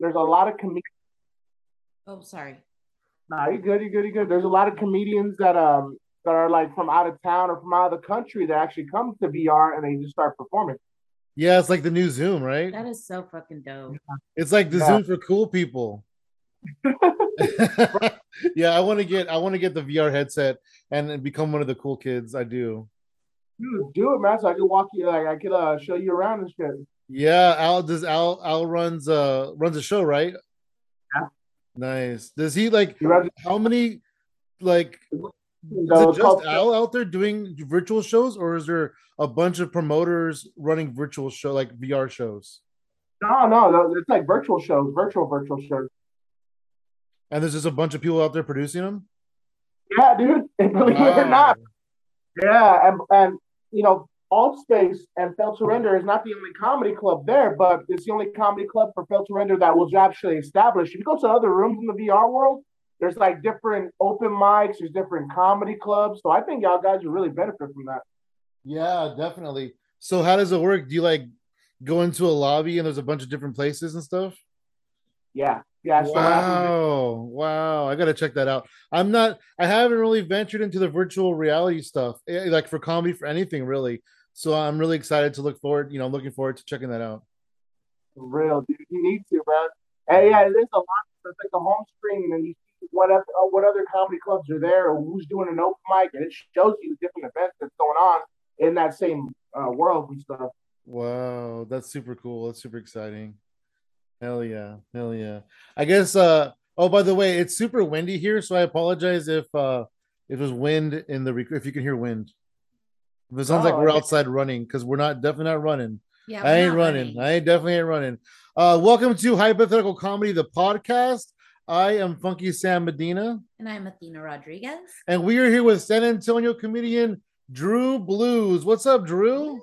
there's a lot of comedians. Oh, sorry. Nah, you good, you good, you good. There's a lot of comedians that um that are like from out of town or from out of the country that actually come to VR and they just start performing. Yeah, it's like the new Zoom, right? That is so fucking dope. It's like the Yeah. Zoom for cool people. yeah, I want to get I want to get the VR headset and become one of the cool kids. I do. Dude, do it, man. So I can walk you, like I could uh, show you around and shit. Yeah, Al does Al Al runs uh runs a show, right? Yeah. Nice. Does he like You ready? how many like is it just Al out there doing virtual shows or is there a bunch of promoters running virtual show like VR shows? No, no, no, it's like virtual shows, virtual virtual shows. And there's just a bunch of people out there producing them? Yeah, dude. Believe it or not. Yeah, and and you know, Alt Space and Felt Surrender is not the only comedy club there, but it's the only comedy club for Felt Surrender that was actually established. If you go to other rooms in the VR world, there's like different open mics, there's different comedy clubs. So I think y'all guys would really benefit from that. Yeah, definitely. So how does it work? Do you like go into a lobby and there's a bunch of different places and stuff? Yeah, yeah. So what happens is- Wow, wow! I gotta check that out. I'm not. I haven't really ventured into the virtual reality stuff, eh, like for comedy, for anything really. So I'm really excited to look forward. You know, looking forward to checking that out. For real, dude. You need to, man. And yeah, there's a lot. It's like the home screen, and you see what other, uh, what other comedy clubs are there, or who's doing an open mic, and it shows you different events that's going on in that same uh, world and stuff. Wow, that's super cool. That's super exciting. Hell yeah, hell yeah. I guess. uh Oh, by the way, it's super windy here, so I apologize if uh if there's wind in the rec- if you can hear wind. If it sounds like Oh, we're okay. outside running because we're not definitely not running. Yeah, I ain't not running. I ain't definitely ain't running. Uh, welcome to Hypothetical Comedy, the podcast. I am Funky Sam Medina, And I'm Athena Rodriguez. and we are here with San Antonio comedian Drew Blues. What's up, Drew?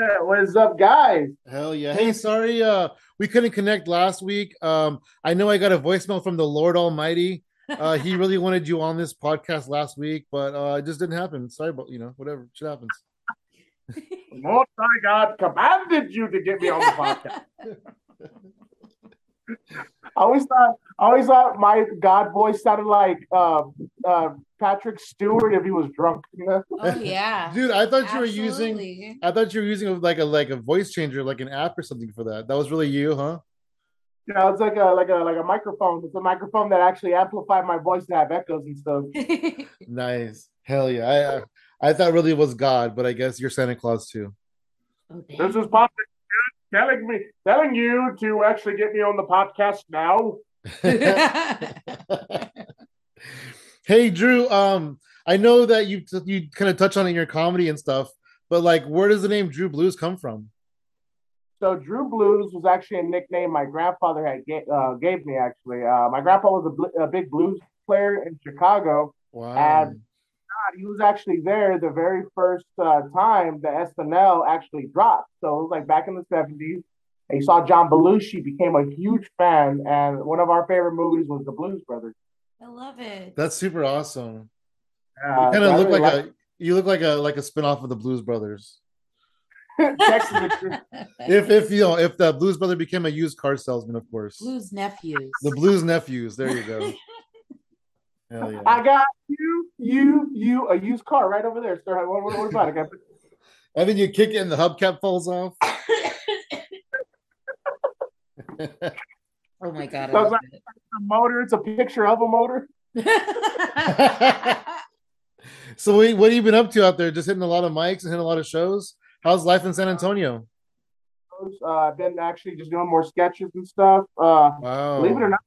Yeah, what is up, guys? Hell yeah! Hey, sorry, uh, we couldn't connect last week. Um, I know I got a voicemail from the Lord Almighty. Uh, he really wanted you on this podcast last week, but uh, it just didn't happen. Sorry, but you know, whatever, shit happens. The Most High God commanded you to get me on the podcast. I always thought, I always thought my God voice sounded like uh, uh, Patrick Stewart if he was drunk. You know? Oh yeah. Dude, I thought you were using. I thought you were using like a like a voice changer, like an app or something for that. That was really you, huh? You know, it's like a like a like a microphone. It's a microphone that actually amplified my voice to have echoes and stuff. Nice. Hell yeah. I, I I thought really it was God, but I guess you're Santa Claus too. Oh, damn. This is Patrick telling me, telling you to actually get me on the podcast now. hey Drew, um, I know that you you kind of touch on it in your comedy and stuff, but like, where does the name Drew Blues come from? So Drew Blues was actually a nickname my grandfather had ga- uh, gave me. Actually, uh, my grandpa was a, bl- a big blues player in Chicago. Wow. And God, he was actually there the very first uh, time the SNL actually dropped. So it was like back in the seventies. He saw John Belushi, became a huge fan, and one of our favorite movies was The Blues Brothers. I love it. That's super awesome. Uh, You kind of look really like a you look like a like a spin-off of the Blues Brothers. Texas is- If if you know if the Blues Brother became a used car salesman, of course. Blues nephews. The Blues nephews. There you go. Hell yeah. I got you, you, you, a used car right over there. Sir, what, what, what about it? I got- And then you kick it and the hubcap falls off. oh my god. I Sounds love like- A motor. It's a picture of a motor. so what, what have you been up to out there? Just hitting a lot of mics and hitting a lot of shows. How's life in San Antonio? Uh, I've been actually just doing more sketches and stuff. Uh, Wow. believe it or not,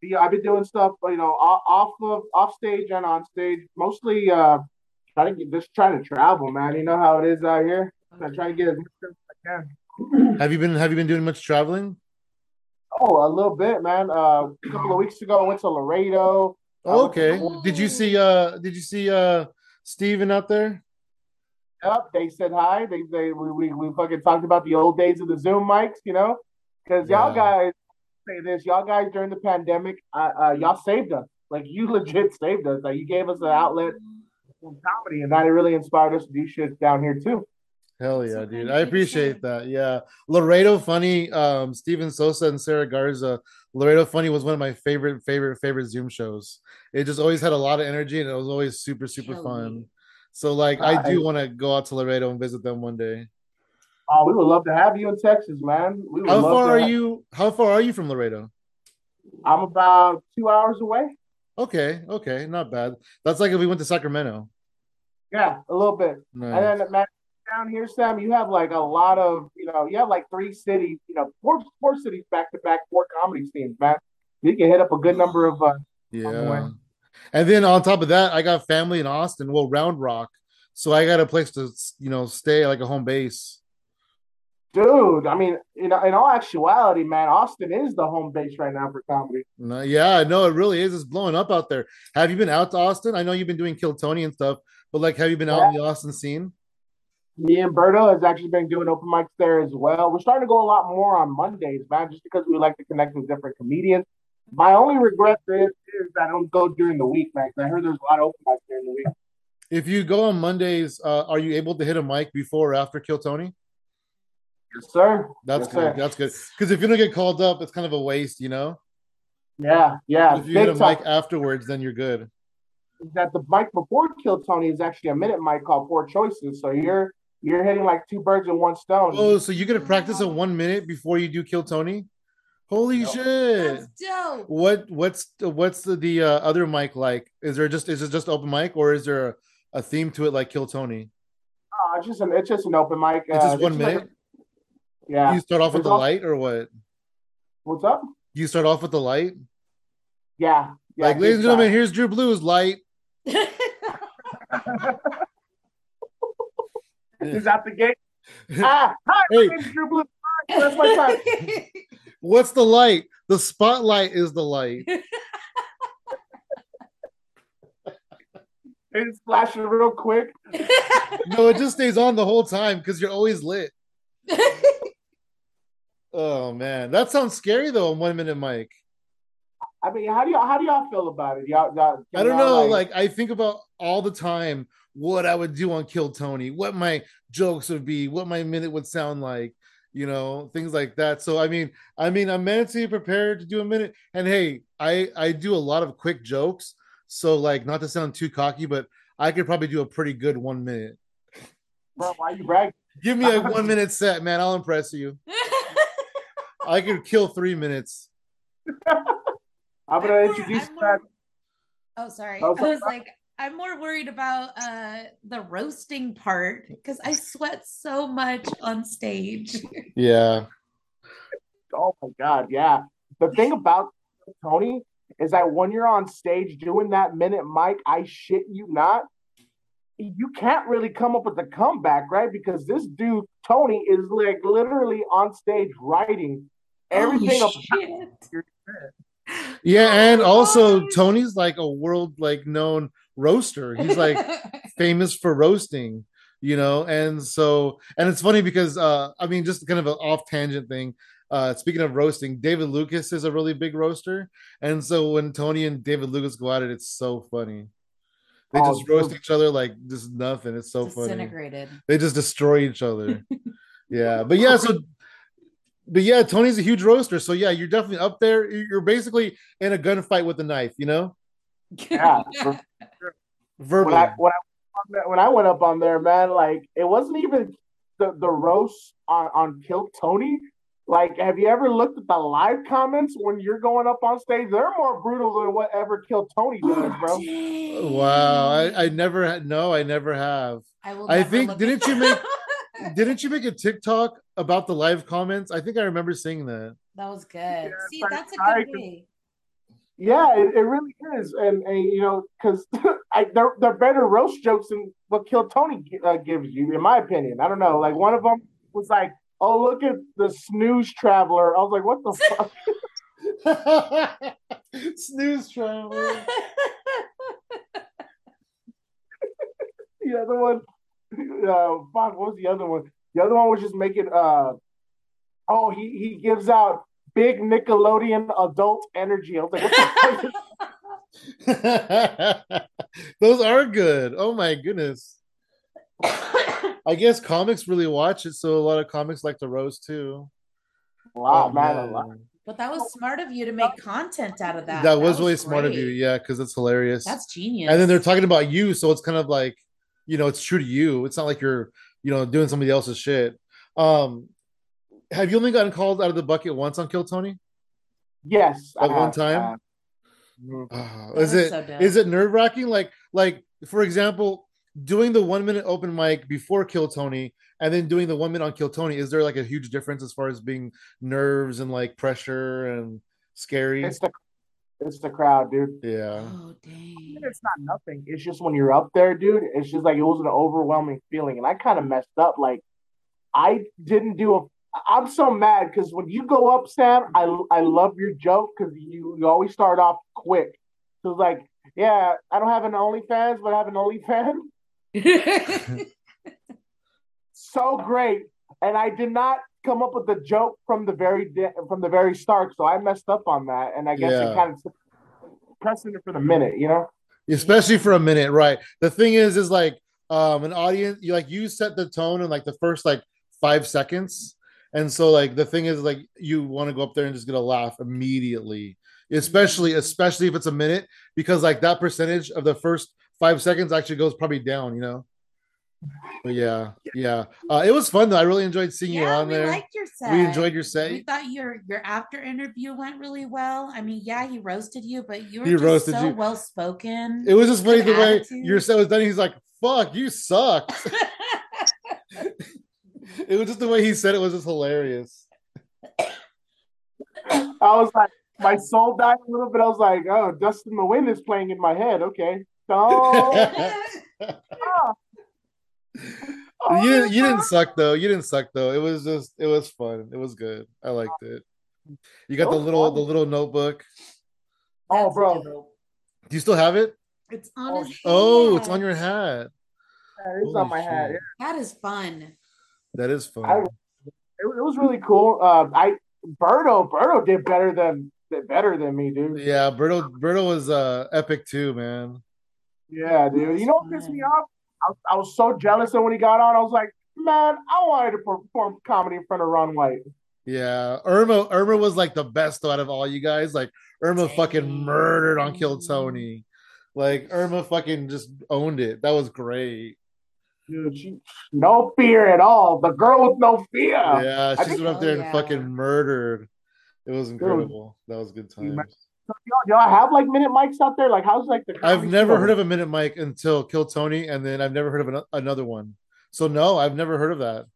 yeah, I've been doing stuff, you know, off, of off stage and on stage. Mostly, uh, trying to get just trying to travel, man. You know how it is out here. I'm trying to get as much as I can. Have you been have you been doing much traveling? Oh, a little bit, man. Uh, a couple of weeks ago, I went to Laredo. Oh, okay. Did you see uh did you see uh Steven out there? Yep, they said hi. They they we, we, we fucking talked about the old days of the Zoom mics, you know, because y'all Yeah. guys say this. Y'all guys during the pandemic, uh, uh, y'all saved us. Like you legit saved us. Like you gave us an outlet for comedy, and that really inspired us to do shit down here too. Hell yeah, so dude. I of you to appreciate that. Yeah. Laredo Funny, um, Steven Sosa and Sarah Garza. Laredo Funny was one of my favorite, favorite, favorite Zoom shows. It just always had a lot of energy and it was always super, super Hell fun. So like I Nice. do want to go out to Laredo and visit them one day. Oh, we would love to have you in Texas, man. We would How far are have- you? How far are you from Laredo? I'm about two hours away. Okay, okay, not bad. That's like if we went to Sacramento. Yeah, a little bit. Nice. And then man, down here, Sam, you have like a lot of, you know, you have like three cities, you know, four four cities back to back, four comedy scenes, man. You can hit up a good number of. Uh, Yeah. And then on top of that, I got family in Austin, well, Round Rock. So I got a place to, you know, stay like a home base. dude, I mean, you know, in all actuality, man, Austin is the home base right now for comedy. No, yeah, no, it really is. It's blowing up out there. Have you been out to Austin? I know you've been doing Kill Tony and stuff, but like, have you been out in the Austin scene? Me and Berto has actually been doing open mics there as well. We're starting to go a lot more on Mondays, man, just because we like to connect with different comedians. My only regret is, is that I don't go during the week, man. I heard there's a lot of open mics during the week. If you go on Mondays, uh, are you able to hit a mic before or after Kill Tony? Yes, sir. That's Yes, good. sir. That's good. Because if you don't get called up, it's kind of a waste, you know. Yeah, yeah. If you hit a time. mic afterwards, then you're good. That the mic before Kill Tony is actually a minute mic called Four Choices. So you're you're hitting like two birds in one stone. Oh, so you get to practice a one minute before you do Kill Tony? Holy Yep. shit! That's dope. What what's what's the the uh, other mic like? Is there just is it just open mic or is there a, a theme to it like Kill Tony? Oh, it's just an it's just an open mic. It's uh, just one like a- minute. yeah. you start off with It's the all- light or what? What's up? You start off with the light. Yeah. yeah like, ladies and gentlemen, here's Drew Blues light. He's out the gate. ah, hi, Hey. my name's Drew Blue. That's my time. What's the light? The spotlight is the light. It's flashing real quick. No, it just stays on the whole time because you're always lit. Oh man, that sounds scary though. A one minute Mike. I mean, how do y'all how do y'all feel about it? Y'all, y'all I don't y'all, know. Like, I think about all the time what I would do on Kill Tony, what my jokes would be, what my minute would sound like, you know, things like that. So I mean, I mean, I'm mentally prepared to do a minute. And hey, I I do a lot of quick jokes. So like, not to sound too cocky, but I could probably do a pretty good one minute. bro, why you bragging? Give me a one minute set, man. I'll impress you. I could kill three minutes. I'm gonna I'm introduce more- that. Oh, sorry. Oh, I was like, I'm more worried about uh the roasting part because I sweat so much on stage. Yeah. Oh my god, yeah. The thing about Tony is that when you're on stage doing that minute mic, I shit you not, you can't really come up with a comeback, right? Because this dude Tony is like literally on stage writing everything Oh, about shit. Yeah, and Oh, also Tony's like a world like known roaster. He's like famous for roasting, you know. And so and it's funny because uh I mean just kind of an off tangent thing. Uh speaking of roasting, David Lucas is a really big roaster. And so when Tony and David Lucas go at it, it's so funny. They Oh, just roast each other like just nothing. It's so funny. disintegrated. They just destroy each other. yeah, but yeah, so but yeah, Tony's a huge roaster. So yeah, you're definitely up there. You're basically in a gunfight with a knife, you know, Yeah. for- verbally. when I when I when I went up on there, man, like it wasn't even the the roast on on Kill Tony. Like, have you ever looked at the live comments when you're going up on stage? They're more brutal than whatever Kill Tony does, oh, bro. Dang. wow, I, I never had no, I never have. I, will I never think- didn't you make- Didn't you make a TikTok about the live comments? I think I remember seeing that. that was good. it's See, like that's a I good can- way. Yeah, it, it really is, and and you know, because they're they're better roast jokes than what Kill Tony uh, gives you, in my opinion. I don't know. Like one of them was like, "Oh, look at the snooze traveler." I was like, "What the fuck?" Snooze traveler. the other one, uh, fuck, what was the other one? The other one was just making, uh, oh, he, he gives out big Nickelodeon adult energy. I was like, what the? Those are good. Oh my goodness. I guess comics really watch it, so a lot of comics like the Rose too. A lot, Oh, man, a man. lot. But that was smart of you to make content out of that. That, was really smart of you, yeah, because it's hilarious. That's genius. and then they're talking about you, so it's kind of like, you know, it's true to you. It's not like you're, you know, doing somebody else's shit. Um, have you only gotten called out of the bucket once on Kill Tony? Yes. I At one have, time? uh, That is it so is it nerve wracking? Like like for example, doing the one minute open mic before Kill Tony and then doing the one minute on Kill Tony. Is there like a huge difference as far as being nerves and like pressure and scary? It's the it's the crowd, dude. yeah. Oh dang. It's not nothing. It's just when you're up there, dude. It's just like it was an overwhelming feeling, and I kind of messed up. Like I didn't do a. I'm so mad because when you go up, Sam, I I love your joke because you you always start off quick. So it's like, yeah, I don't have an OnlyFans, but I have an OnlyFans. So great, and I did not come up with the joke from the very di- from the very start. So I messed up on that, and I guess Yeah. it kind of pressing it for the minute, you know. especially for a minute right the thing is is like um an audience you like you set the tone in like the first like five seconds and so like the thing is like you want to go up there and just get a laugh immediately especially especially if it's a minute because like that percentage of the first five seconds actually goes probably down you know? But yeah yeah. uh it was fun though. I really enjoyed seeing you on we there. liked your set. we enjoyed your set. We thought your your after interview went really well. I mean, yeah, he roasted you, but you were He just so well spoken. it was just funny the way your set was done. He's like fuck you suck it was just the way he said it was just hilarious. I was like, my soul died a little bit. I was like, oh, Dust in the Wind is playing in my head. Okay. Oh, you didn't, you didn't suck though. You didn't suck though. It was just it was fun. It was good. I liked it. You got It the little fun. the little notebook. Oh, bro. dope. Do you still have it? It's on Oh, his Oh, it's on your hat. it's Holy on my hat. shit. That is fun. That is fun. I- It, it was really cool. Uh, I Berto Berto did better than better than me, dude. yeah, Berto Berto was uh epic too, man. Yeah, dude. You know what pissed me off? I, was- I was so jealous of when he got on. I was like, man, I wanted to perform comedy in front of Ron White. Yeah, Irma Irma was like the best out of all you guys. Like Irma fucking murdered on Kill Tony. Like Irma fucking just owned it. That was great. Dude, she no fear at all. The girl with no fear. Yeah, she went up there Oh, and yeah. fucking murdered. It was incredible. That was a good time. times. So, y'all, y'all have like minute mics out there? Like, how's like the? I've never show? heard of a minute mic until Kill Tony, and then I've never heard of an- another one. So no, I've never heard of that.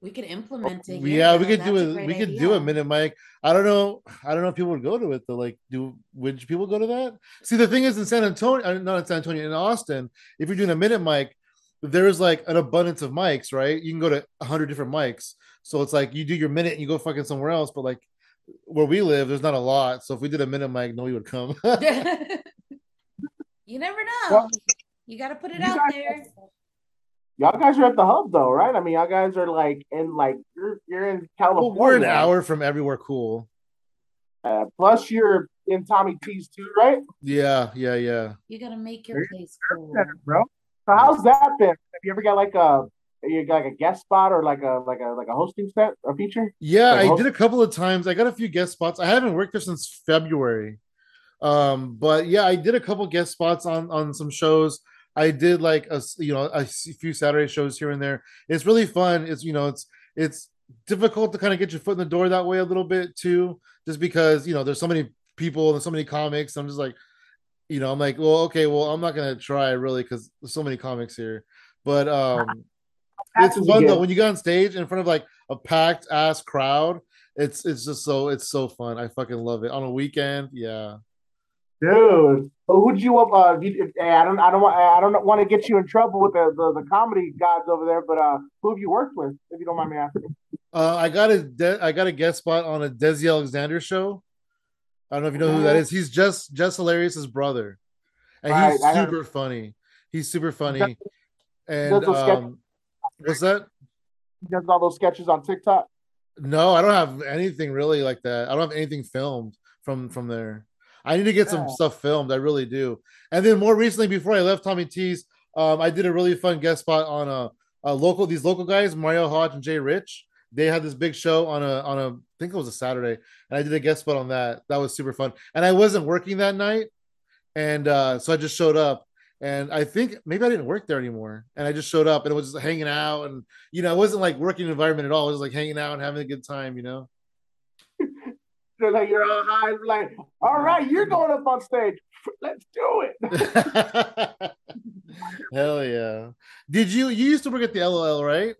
We could implement it. We- yeah, we could do That's it. We could do a minute mic. I don't know. I don't know if people would go to it though. Like, do would people go to that? See, the thing is, in San Antonio, uh, not in San Antonio, in Austin, if you're doing a minute mic, there's like an abundance of mics, right? You can go to a hundred different mics. So it's like you do your minute and you go fucking somewhere else. But like where we live, there's not a lot. So if we did a minute mic, nobody would come. you never know. Well, you got to put it out guys- there. Y'all guys are at the hub though, right? I mean, y'all guys are like in like you're you're in California. well, we're an hour from everywhere cool. Uh, plus, you're in Tommy T's too, right? Yeah, yeah, yeah. You got to make your Very place cool. Center, bro. So how's that been? Have you ever got like a you got like a guest spot or like a like a like a hosting set or feature? Yeah, Like I host- did a couple of times. I got a few guest spots. I haven't worked there since February. Um, but yeah, I did a couple guest spots on on some shows. I did like a you know a few Saturday shows here and there. It's really fun. It's you know it's it's difficult to kind of get your foot in the door that way a little bit too, just because you know there's so many people and so many comics. I'm just like, you know, I'm like, well, okay, well, I'm not gonna try really because there's so many comics here. But um, it's Passes fun again. though when you get on stage in front of like a packed ass crowd. It's it's just so it's so fun. I fucking love it on a weekend. Yeah. Dude, who'd you up? Uh, you, I don't, I don't want, I don't want to get you in trouble with the, the, the comedy gods over there. But uh, who have you worked with, if you don't mind me asking? Uh, I got a de- I got a guest spot on a Desi Alexander show. I don't know if you know who that is. He's just just hilarious's brother, and he's Right, I super funny. He's super funny, and does those sketch- um, what's that? He does all those sketches on TikTok. No, I don't have anything really like that. I don't have anything filmed from from there. I need to get some stuff filmed. I really do. And then more recently, before I left Tommy T's, um, I did a really fun guest spot on a uh, local these local guys, Mario Hodge and Jay Rich. They had this big show on a on a I think it was a Saturday, and I did a guest spot on that. That was super fun, and I wasn't working that night, and uh, so I just showed up. And I think maybe I didn't work there anymore, and I just showed up, and it was just hanging out, and you know, it wasn't like working environment at all. It was like hanging out and having a good time, you know. They're like you're all high, like, all right, you're going up on stage. Let's do it. Hell yeah! Did you you used to work at the LOL, right?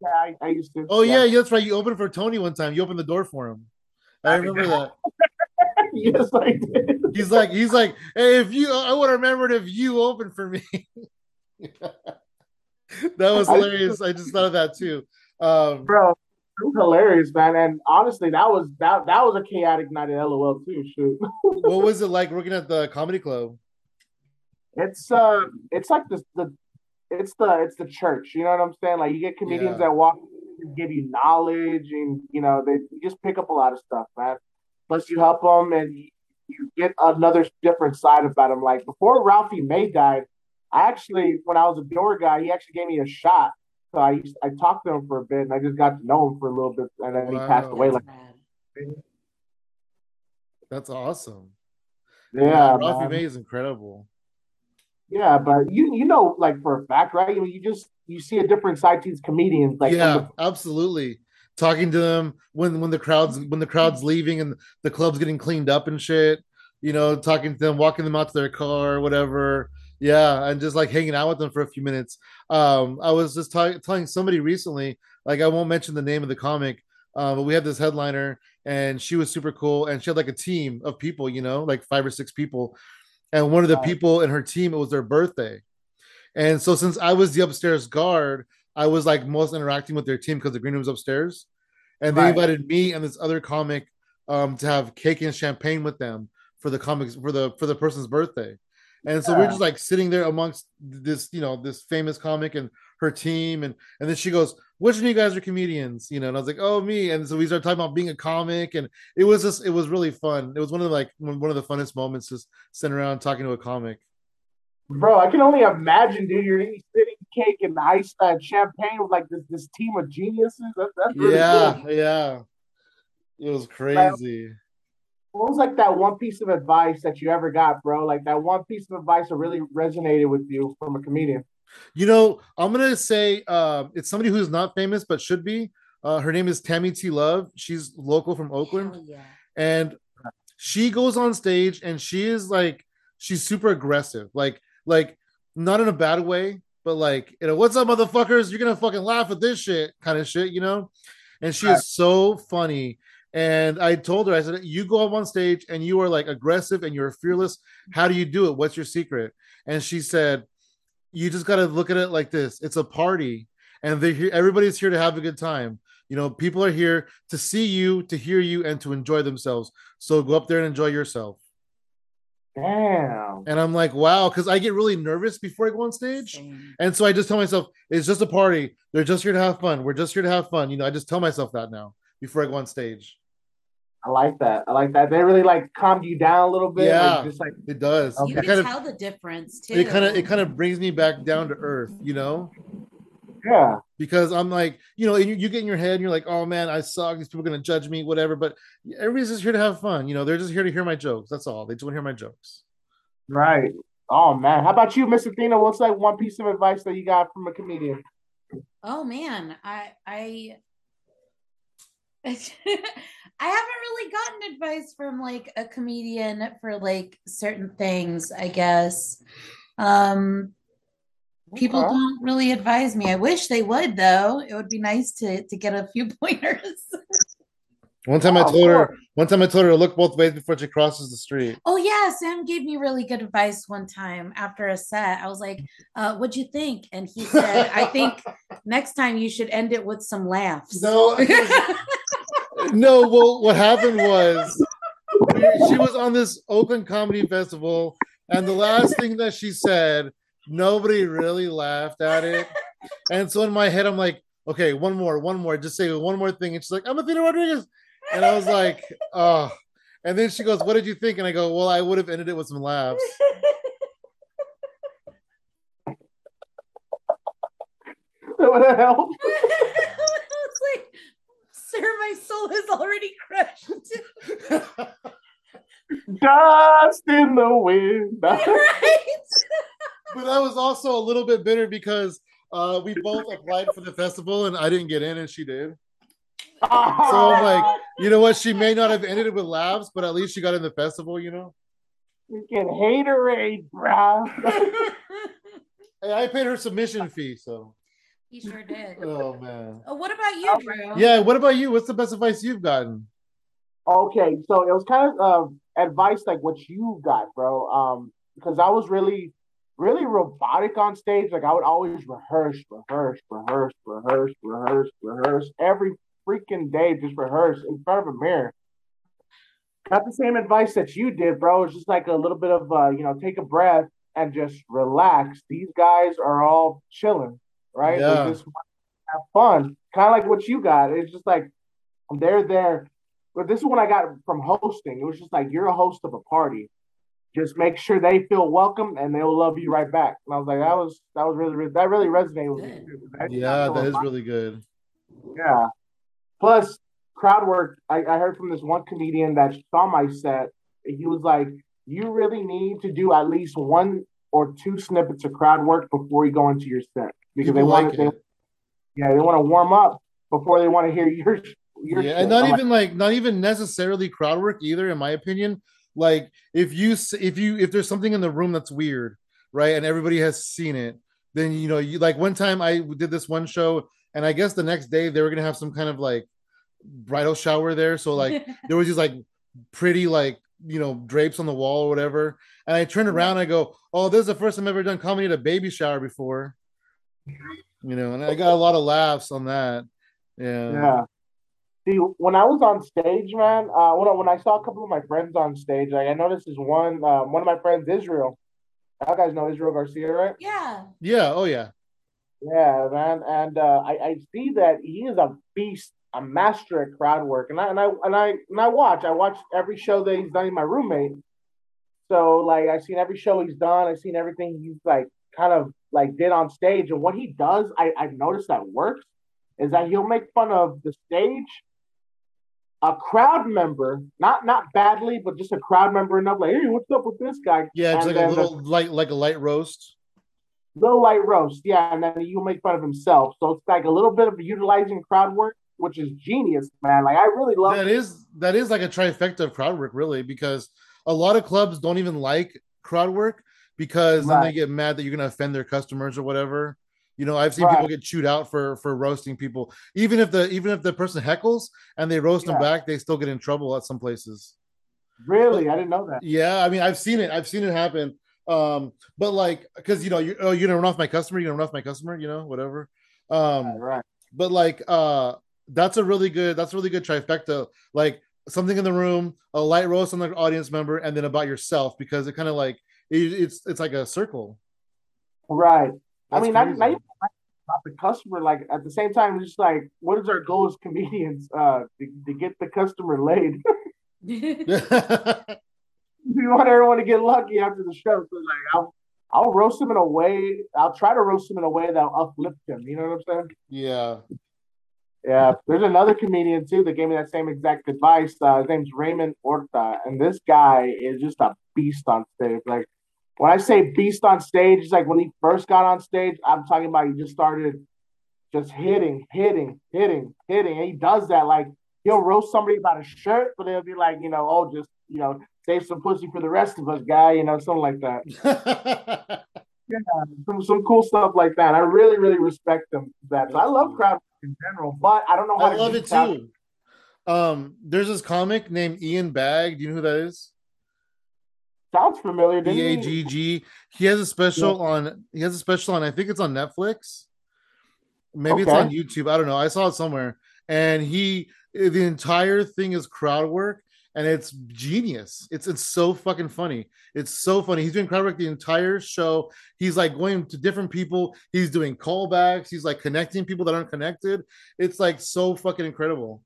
Yeah, I, I used to. Oh yeah. yeah, that's right. You opened for Tony one time. You opened the door for him. I remember that. yes, I did. He's like, he's like, hey, if you, I would have remembered if you opened for me. that was hilarious. I just thought of that too. Um, Bro, it was hilarious, man. And honestly, that was that that was a chaotic night at LOL too. Shoot. what was it like working at the comedy club? It's uh it's like the it's the it's the church, you know what I'm saying? Like you get comedians Yeah. that walk give you knowledge and you know they you just pick up a lot of stuff, man. Plus you help them and you, you get another different side about them. Like before Ralphie May died, I actually when I was a door guy, he actually gave me a shot. So I used, I talked to him for a bit and I just got to know him for a little bit and then he passed away like That's awesome. yeah, Ralphie man. May is incredible. Yeah, but you you know like for a fact, right? Mean, you just you see a different side to these comedians. Like yeah, absolutely. Talking to them when when the crowds when the crowds leaving and the club's getting cleaned up and shit. You know, talking to them, walking them out to their car, or whatever. Yeah, and just like hanging out with them for a few minutes. Um, I was just t- telling somebody recently, like I won't mention the name of the comic, uh, but we had this headliner, and she was super cool, and she had like a team of people, you know, like five or six people, and one of the people in her team, it was their birthday, and so since I was the upstairs guard, I was like most interacting with their team because the green room's upstairs, and they Right. invited me and this other comic um, to have cake and champagne with them for the comics for the for the person's birthday. And so we're just like sitting there amongst this, you know, this famous comic and her team, and and then she goes, "Which of you guys are comedians?" You know, and I was like, "Oh, me." And so we started talking about being a comic, and it was just, it was really fun. It was one of the like one of the funnest moments, just sitting around talking to a comic. Bro, I can only imagine, dude. You're eating sitting cake and ice uh, champagne with like this this team of geniuses. That's that's really yeah, cool. yeah. It was crazy. What was like that one piece of advice that you ever got, bro? Like that one piece of advice that really resonated with you from a comedian. You know, I'm gonna say uh, it's somebody who's not famous but should be. Uh, her name is Tammy T. Love. She's local from Oakland, yeah. and she goes on stage and she is like, she's super aggressive, like, like not in a bad way, but like, you know, what's up, motherfuckers? You're gonna fucking laugh at this shit, kind of shit, you know. And she Right. is so funny. And I told her, I said, you go up on stage and you are like aggressive and you're fearless. How do you do it? What's your secret? And she said, you just got to look at it like this. It's a party and they here everybody's here to have a good time. You know people are here to see you to hear you and to enjoy themselves. So go up there and enjoy yourself. Damn. and i'm like wow because i get really nervous before i go on stage. Same. and so i just tell myself it's just a party. They're just here to have fun. We're just here to have fun. You know i just tell myself that now before i go on stage I like that. I like that. They really like calmed you down a little bit. Yeah. Like, just like it does You Okay. it can kind of tell the difference too. it kind of it kind of brings me back down to earth you know yeah. because I'm like, you know, you, you get in your head and you're like, oh man, I suck. These people are gonna judge me, whatever. But everybody's just here to have fun. You know, they're just here to hear my jokes. That's all. They just want to hear my jokes. Right. Oh man. How about you, Miss Athena? What's like one piece of advice that you got from a comedian? Oh man, I I I haven't really gotten advice from like a comedian for like certain things, I guess. Um people Okay. don't really advise me. I wish they would though. It would be nice to to get a few pointers. One time I Oh, told her, one time I told her to look both ways before she crosses the street. oh yeah, Sam gave me really good advice one time after a set. I was like, uh, what'd you think? And he said, I think next time you should end it with some laughs. No, no. Well, what happened was she was on this Oakland Comedy Festival, and the last thing that she said, nobody really laughed at it. And so in my head, I'm like, okay, one more, one more, just say one more thing. And she's like, I'm Athena Rodriguez. And I was like, oh. And then she goes, What did you think? And I go, Well, I would have ended it with some laughs. That would have helped. it's like, sir, my soul is already crushed. Dust in the wind. right? but I was also a little bit bitter because uh, we both applied for the festival and I didn't get in and she did. So I'm like, you know what? She may not have ended it with laughs, but at least she got in the festival, you know? freaking haterade, bro. Hey, I paid her submission fee, so. he sure did. Oh, man. Oh, what about you, Drew? Yeah, what about you? What's the best advice you've gotten? Okay, so it was kind of uh, advice like what you got, bro. Um, because I was really, really robotic on stage. Like I would always rehearse, rehearse, rehearse, rehearse, rehearse, rehearse every freaking day. Just rehearse in front of a mirror. Got the same advice that you did, bro. It's just like a little bit of, uh, you know, take a breath and just relax. These guys are all chilling, right? Yeah. They just have fun, kind of like what you got. It's just like they're there. But this is what I got from hosting. It was just like you're a host of a party. Just make sure they feel welcome and they'll love you right back. And I was like, that was that was really that really resonated with me. too. That's Yeah, that is so- really good. yeah. Plus, crowd work. I, I heard from this one comedian that saw my set. He was like, "You really need to do at least one or two snippets of crowd work before you go into your set because they People want like to. Yeah, they want to warm up before they want to hear your your. Yeah, shit. and not I'm even like not even necessarily crowd work either, in my opinion. Like if you if you if there's something in the room that's weird, right, and everybody has seen it, then you know you like one time I did this one show, and I guess the next day they were gonna have some kind of like bridal shower there, so like there was these like pretty like you know drapes on the wall or whatever, and I turned around and I go, oh, this is the first time I've ever done comedy at a baby shower before, you know, and I got a lot of laughs on that. Yeah. Yeah. See, when I was on stage, man, uh, when I, when I saw a couple of my friends on stage, like I noticed this one, uh, one of my friends, Israel. You guys know Israel Garcia, right? Yeah. Yeah. Oh yeah. Yeah, man, and uh, I, I see that he is a beast, a master at crowd work, and I and I and I and I watch. I watch every show that he's done. He's my roommate, so like I've seen every show he's done. I've seen everything he's like kind of like did on stage, and what he does, I I've noticed that works, is that he'll make fun of the stage, a crowd member, not not badly, but just a crowd member enough, like hey, what's up with this guy? Yeah, it's And like a the- little light, like a light roast. Little light roast, yeah, and then you make fun of himself. So it's like a little bit of utilizing crowd work, which is genius, man. Like I really love That is that is like a trifecta of crowd work, really, because a lot of clubs don't even like crowd work because then they get mad that you're gonna offend their customers or whatever. You know, I've seen Right. people get chewed out for for roasting people, even if the even if the person heckles and they roast them back, they still get in trouble at some places. really. I didn't know that. Yeah, I mean, I've seen it. I've seen it happen. Um, but like, because you know, you oh, you're gonna run off my customer, you're gonna run off my customer, you know, whatever. Um, right. but like uh that's a really good that's a really good trifecta like something in the room a light roast on the audience member and then about yourself because it kind of like it, it's it's like a circle Right. I mean, not, crazy. not even about the customer. Like at the same time, it's just like, what is our goal as comedians? Uh, to, to get the customer laid. we want everyone to get lucky after the show. So like, I'll I'll roast him in a way. I'll try to roast him in a way that'll uplift him. You know what I'm saying? yeah Yeah, there's another comedian too that gave me that same exact advice. Uh, his name's Raymond Orta, and this guy is just a beast on stage. Like when I say beast on stage, it's like when he first got on stage. I'm talking about he just started just hitting, hitting, hitting, hitting, and he does that. Like he'll roast somebody about a shirt, but they'll be like, you know, oh, just you know, save some pussy for the rest of us, guy. You know, something like that. yeah, Some some cool stuff like that. I really, really respect them. That so I love crowd in general, but I don't know how i to love it crowd too um there's this comic named Ian Bagg do you know who that is Sounds familiar. Didn't he? b-a-g-g he has a special on he has a special on i think it's on netflix maybe it's on youtube i don't know i saw it somewhere and he the entire thing is crowd work and it's genius. It's it's so fucking funny. It's so funny. He's doing crowd work the entire show. He's like going to different people. He's doing callbacks. He's like connecting people that aren't connected. It's like so fucking incredible.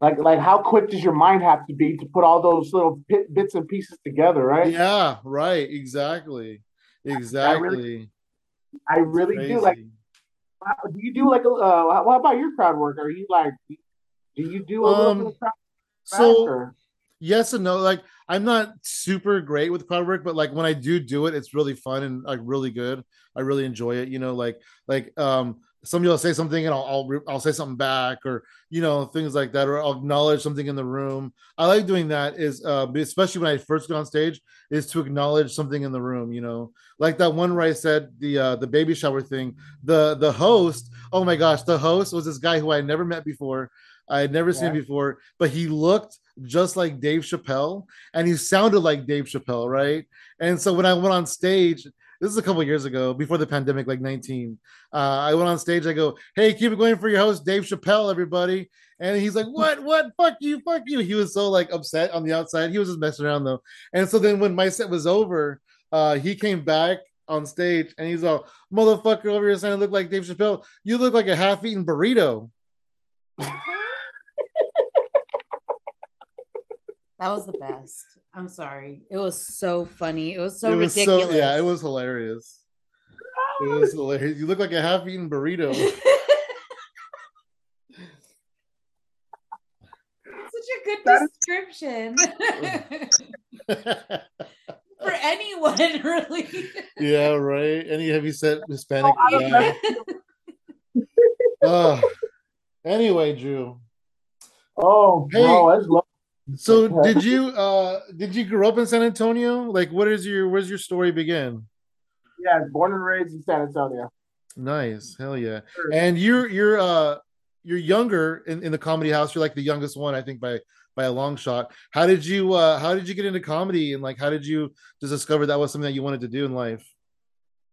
Like, like, how quick does your mind have to be to put all those little bit, bits and pieces together, right? yeah right. Exactly. Exactly. I really do. Like, do you do like a? Uh, what about your crowd work? Are you like, do you do a little Um, bit of crowd So? Or? yes and no. Like I'm not super great with crowd work, but like when I do do it, it's really fun and like really good. I really enjoy it. You know, like like um somebody will say something and I'll I'll, I'll say something back or you know things like that or I'll acknowledge something in the room. I like doing that is uh especially when I first get on stage is to acknowledge something in the room. You know, like that one where I said the uh the baby shower thing. The the host. Oh my gosh, the host was this guy who I never met before. I had never seen Yeah. before, but he looked just like Dave Chappelle and he sounded like Dave Chappelle, right? And so when I went on stage, this is a couple years ago, before the pandemic, like 19. Uh, I went on stage, I go, Hey, keep it going for your host, Dave Chappelle, everybody. And he's like, What, what, fuck you, fuck you. He was so like upset on the outside. He was just messing around though. And so then when my set was over, uh, he came back on stage and he's all, Motherfucker over here saying I look like Dave Chappelle. You look like a half eaten burrito. That was the best. I'm sorry. It was so funny. It was so it was ridiculous. so yeah, it was hilarious. It was hilarious. You look like a half-eaten burrito. Such a good description for anyone, really. yeah, right. Any heavy set Hispanic Oh, I guy. Uh, anyway, Drew. Oh, Hey. bro, that's lo- So did you uh did you grow up in San Antonio? Like what is your where's your story begin? yeah, born and raised in San Antonio. Nice. Hell yeah. Sure. And you're you're uh you're younger in, in the comedy house. You're like the youngest one, I think, by by a long shot. How did you uh how did you get into comedy and like how did you just discover that was something that you wanted to do in life?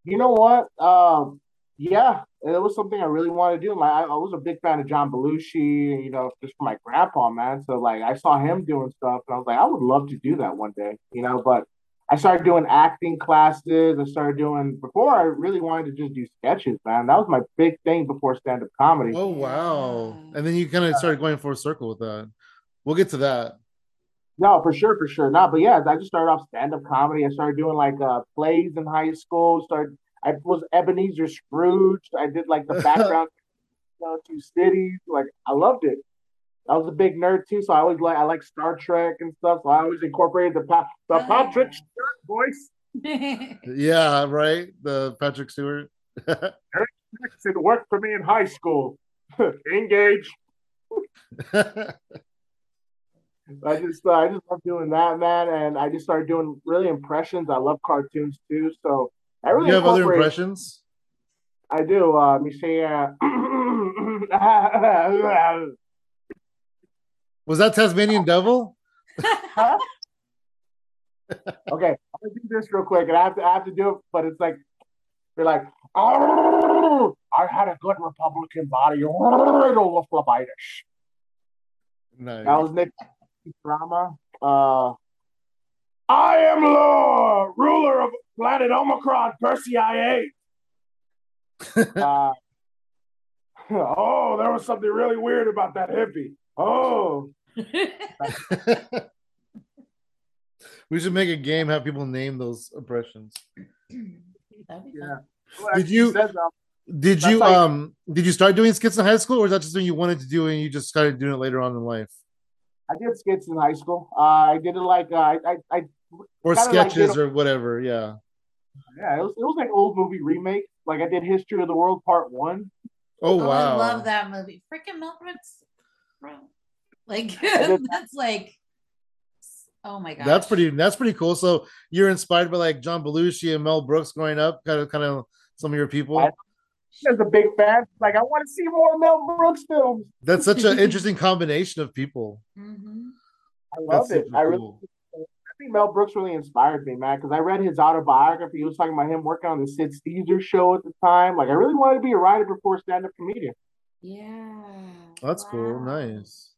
You know what? Um, yeah, it was something I really wanted to do. Like, I, I was a big fan of John Belushi, you know, just for my grandpa, man. So, like, I saw him doing stuff, and I was like, I would love to do that one day, you know. But I started doing acting classes. I started doing before I really wanted to just do sketches, man. That was my big thing before stand up comedy. Oh wow. And then you kind of started going full circle with that. We'll get to that. No, for sure, for sure. No, but yeah, I just started off stand up comedy. I started doing like uh, plays in high school. Started. I was Ebenezer Scrooge. I did like the background you know, to cities. Like I loved it. I was a big nerd too, so I always like I like Star Trek and stuff. So I always incorporated the pa- the Oh. Patrick Stewart voice. Yeah, right. The Patrick Stewart. It worked for me in high school. Engage. I just uh, I just love doing that, man, and I just started doing really impressions. I love cartoons too, so I really you have other impressions? I do. Uh, let me see. Uh, Was that Tasmanian Devil? okay, I'm gonna do this real quick, and I have to I have to do it, but it's like they're like, oh, I had a good Republican body. Look like Nice. That was Nick drama. Uh, I am the ruler of planet Omicron, Persei 8. uh, oh, there was something really weird about that hippie. Oh, we should make a game, have people name those impressions. Yeah. fun. Did you- Says, um, Did That's you like- um did you start doing skits in high school or is that just something you wanted to do and you just started doing it later on in life? I did skits in high school. Uh, I did it like uh, I, I, I, Or Kinda like sketches or whatever, yeah. Yeah, it was, it was like old movie remake. Like I did History of the World Part One. Oh, Oh, wow. I love that movie. Freaking Mel Brooks, bro. Like did- that's like, oh my god. That's pretty that's pretty cool. So you're inspired by like John Belushi and Mel Brooks growing up, kind of kind of some of your people. I- As a big fan, like I want to see more Mel Brooks films. That's such an interesting combination of people. Mhm. I love That's it. super I really, cool. I think Mel Brooks really inspired me, man. Because I read his autobiography. He was talking about him working on the Sid Caesar show at the time. Like I really wanted to be a writer before stand-up comedian. Yeah. That's cool. Nice.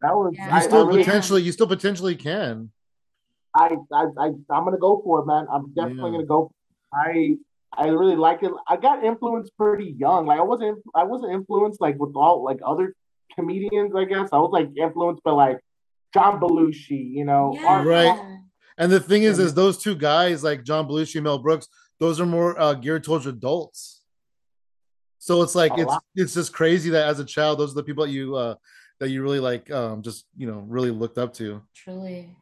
That was Yeah. You I, I still really, potentially you still potentially can. I, I, I, I'm gonna go for it, man. I'm definitely Yeah. gonna go. I, I really like it. I got influenced pretty young. Like I wasn't, I wasn't influenced like with all like other comedians. I guess I was like influenced by like John Belushi. You know, Yeah. Art- Right. And the thing is, is those two guys like John Belushi, Mel Brooks, those are more uh, geared towards adults. So it's like A it's lot. it's just crazy that as a child, those are the people that you uh that you really like um just you know really looked up to. Truly.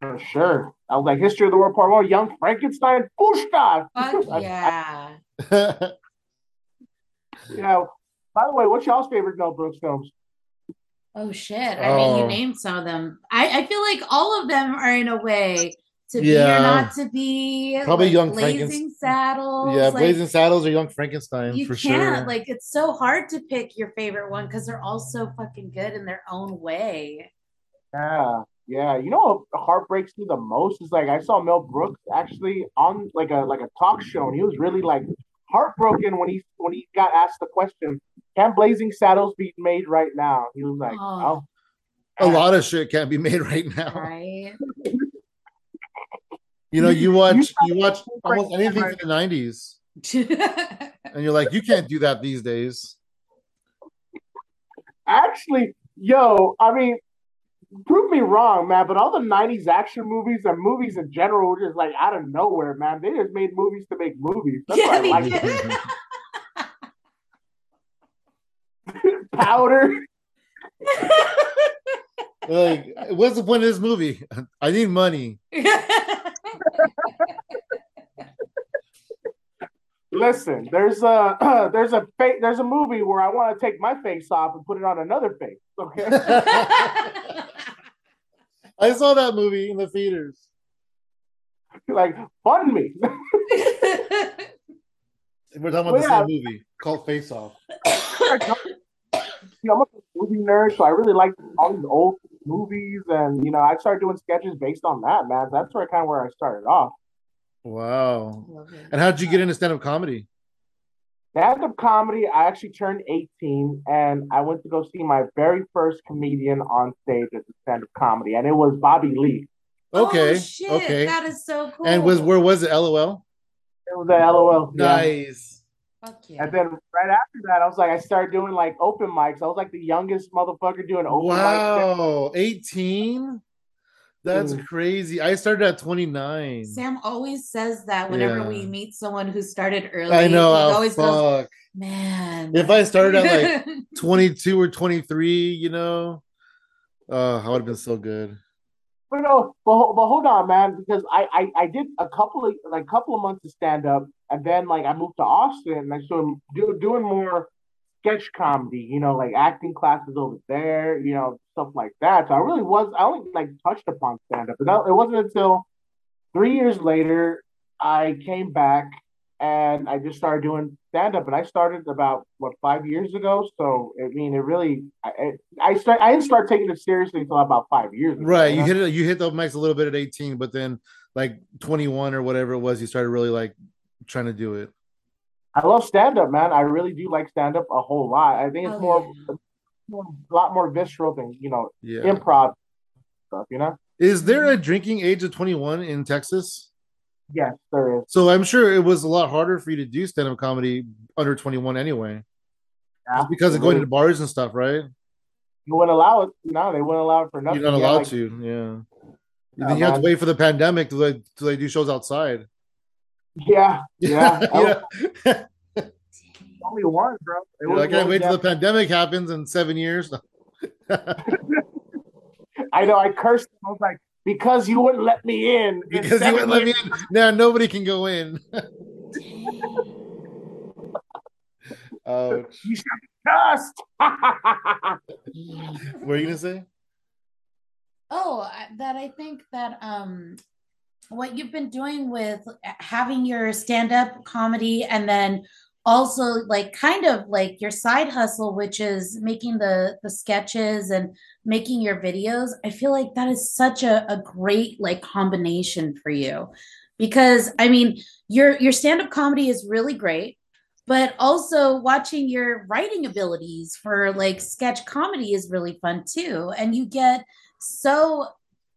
For sure. I was like, History of the World Part One, Young Frankenstein, Pushka. Fuck yeah. Yeah. By the way, what's y'all's favorite Mel Brooks films? Oh shit. I mean, you Oh. named some of them. I, I feel like all of them are in a way to be or not to be. Probably like, Young Blazing Frankenst- Saddles. yeah, like, Blazing Saddles or Young Frankenstein you for can't sure. like it's so hard to pick your favorite one because they're all so fucking good in their own way. Yeah. Yeah. You know what heartbreaks me the most is like I saw Mel Brooks actually on like a like a talk show and he was really like heartbroken when he when he got asked the question, Can Blazing Saddles be made right now? He was like, Oh. Oh, a lot of shit can't be made right now. Right. You know, you watch you watch almost anything from the '90s, and you're like, you can't do that these days. Actually, yo, I mean, prove me wrong, man, but all the 90s action movies and movies in general were just like out of nowhere, man. They just made movies to make movies. That's yeah, what I they like. did. Powder. Like, what's the point of this movie? I need money. Listen, there's a there's a fa- there's a movie where I want to take my face off and put it on another face. Okay. I saw that movie in the theaters. like fund me. We're talking about Well, the yeah. same movie called Face Off. you know, I'm a movie nerd, so I really like all these old movies, and you know, I started doing sketches based on that, man. That's where kind of where I started off. Wow. And how did you get into stand-up comedy? Stand-up comedy, I actually turned 18, and I went to go see my very first comedian on stage at the stand-up comedy, and it was Bobby Lee. Okay. Oh, shit, okay. That is so cool. And was where was it? LOL. It was at LOL. Nice. Fuck yeah. And then right after that, I was like, I started doing like open mics. I was like the youngest motherfucker doing open mics. Wow. 18? That's Mm. crazy. I started at 29. Sam always says that whenever Yeah. we meet someone who started early. I know. He oh, always goes, fuck. man. If I started at like 22 or 23, you know, uh, I would have been so good. But no, but, but hold on, man, because I, I I did a couple of like couple of months of stand up, and then like I moved to Austin, and I started do, doing more sketch comedy, you know, like acting classes over there, you know, stuff like that. So I really was I only like touched upon stand up, but it wasn't until three years later I came back and I just started doing stand up, and I started about what five years ago. So I mean, it really I I, I start I didn't start taking it seriously until about five years. ago, Right. You know? hit it, you hit the mics a little bit at 18, but then like 21 or whatever it was, you started really like trying to do it. I love stand up, man. I really do like stand up a whole lot. I think it's Oh, more, yeah. more a lot more visceral than you know Yeah. improv stuff. You know? Is there a drinking age of 21 in Texas? Yes, there is. So I'm sure it was a lot harder for you to do stand-up comedy under 21 anyway. Yeah, Because of going really- to bars and stuff, right? you wouldn't allow it. No, they wouldn't allow it for nothing. You're not Yeah, allowed like- to, yeah. Yeah, then you have to wait for the pandemic to they, till they do shows outside. Yeah, yeah. Yeah. only one, bro. It You're was like, I can't really wait till the pandemic happens in seven years. I know. I cursed. Him. I was like, because you wouldn't let me in. in because you wouldn't let me in. Now nobody can go in. Ouch. You should be cursed. What are you gonna say? Oh, that I think that um what you've been doing with uh, having your stand-up comedy and then also like kind of like your side hustle which is making the the sketches and making your videos i feel like that is such a, a great like combination for you. Because i mean your your stand-up comedy is really great but also watching your writing abilities for like sketch comedy is really fun too. And you get so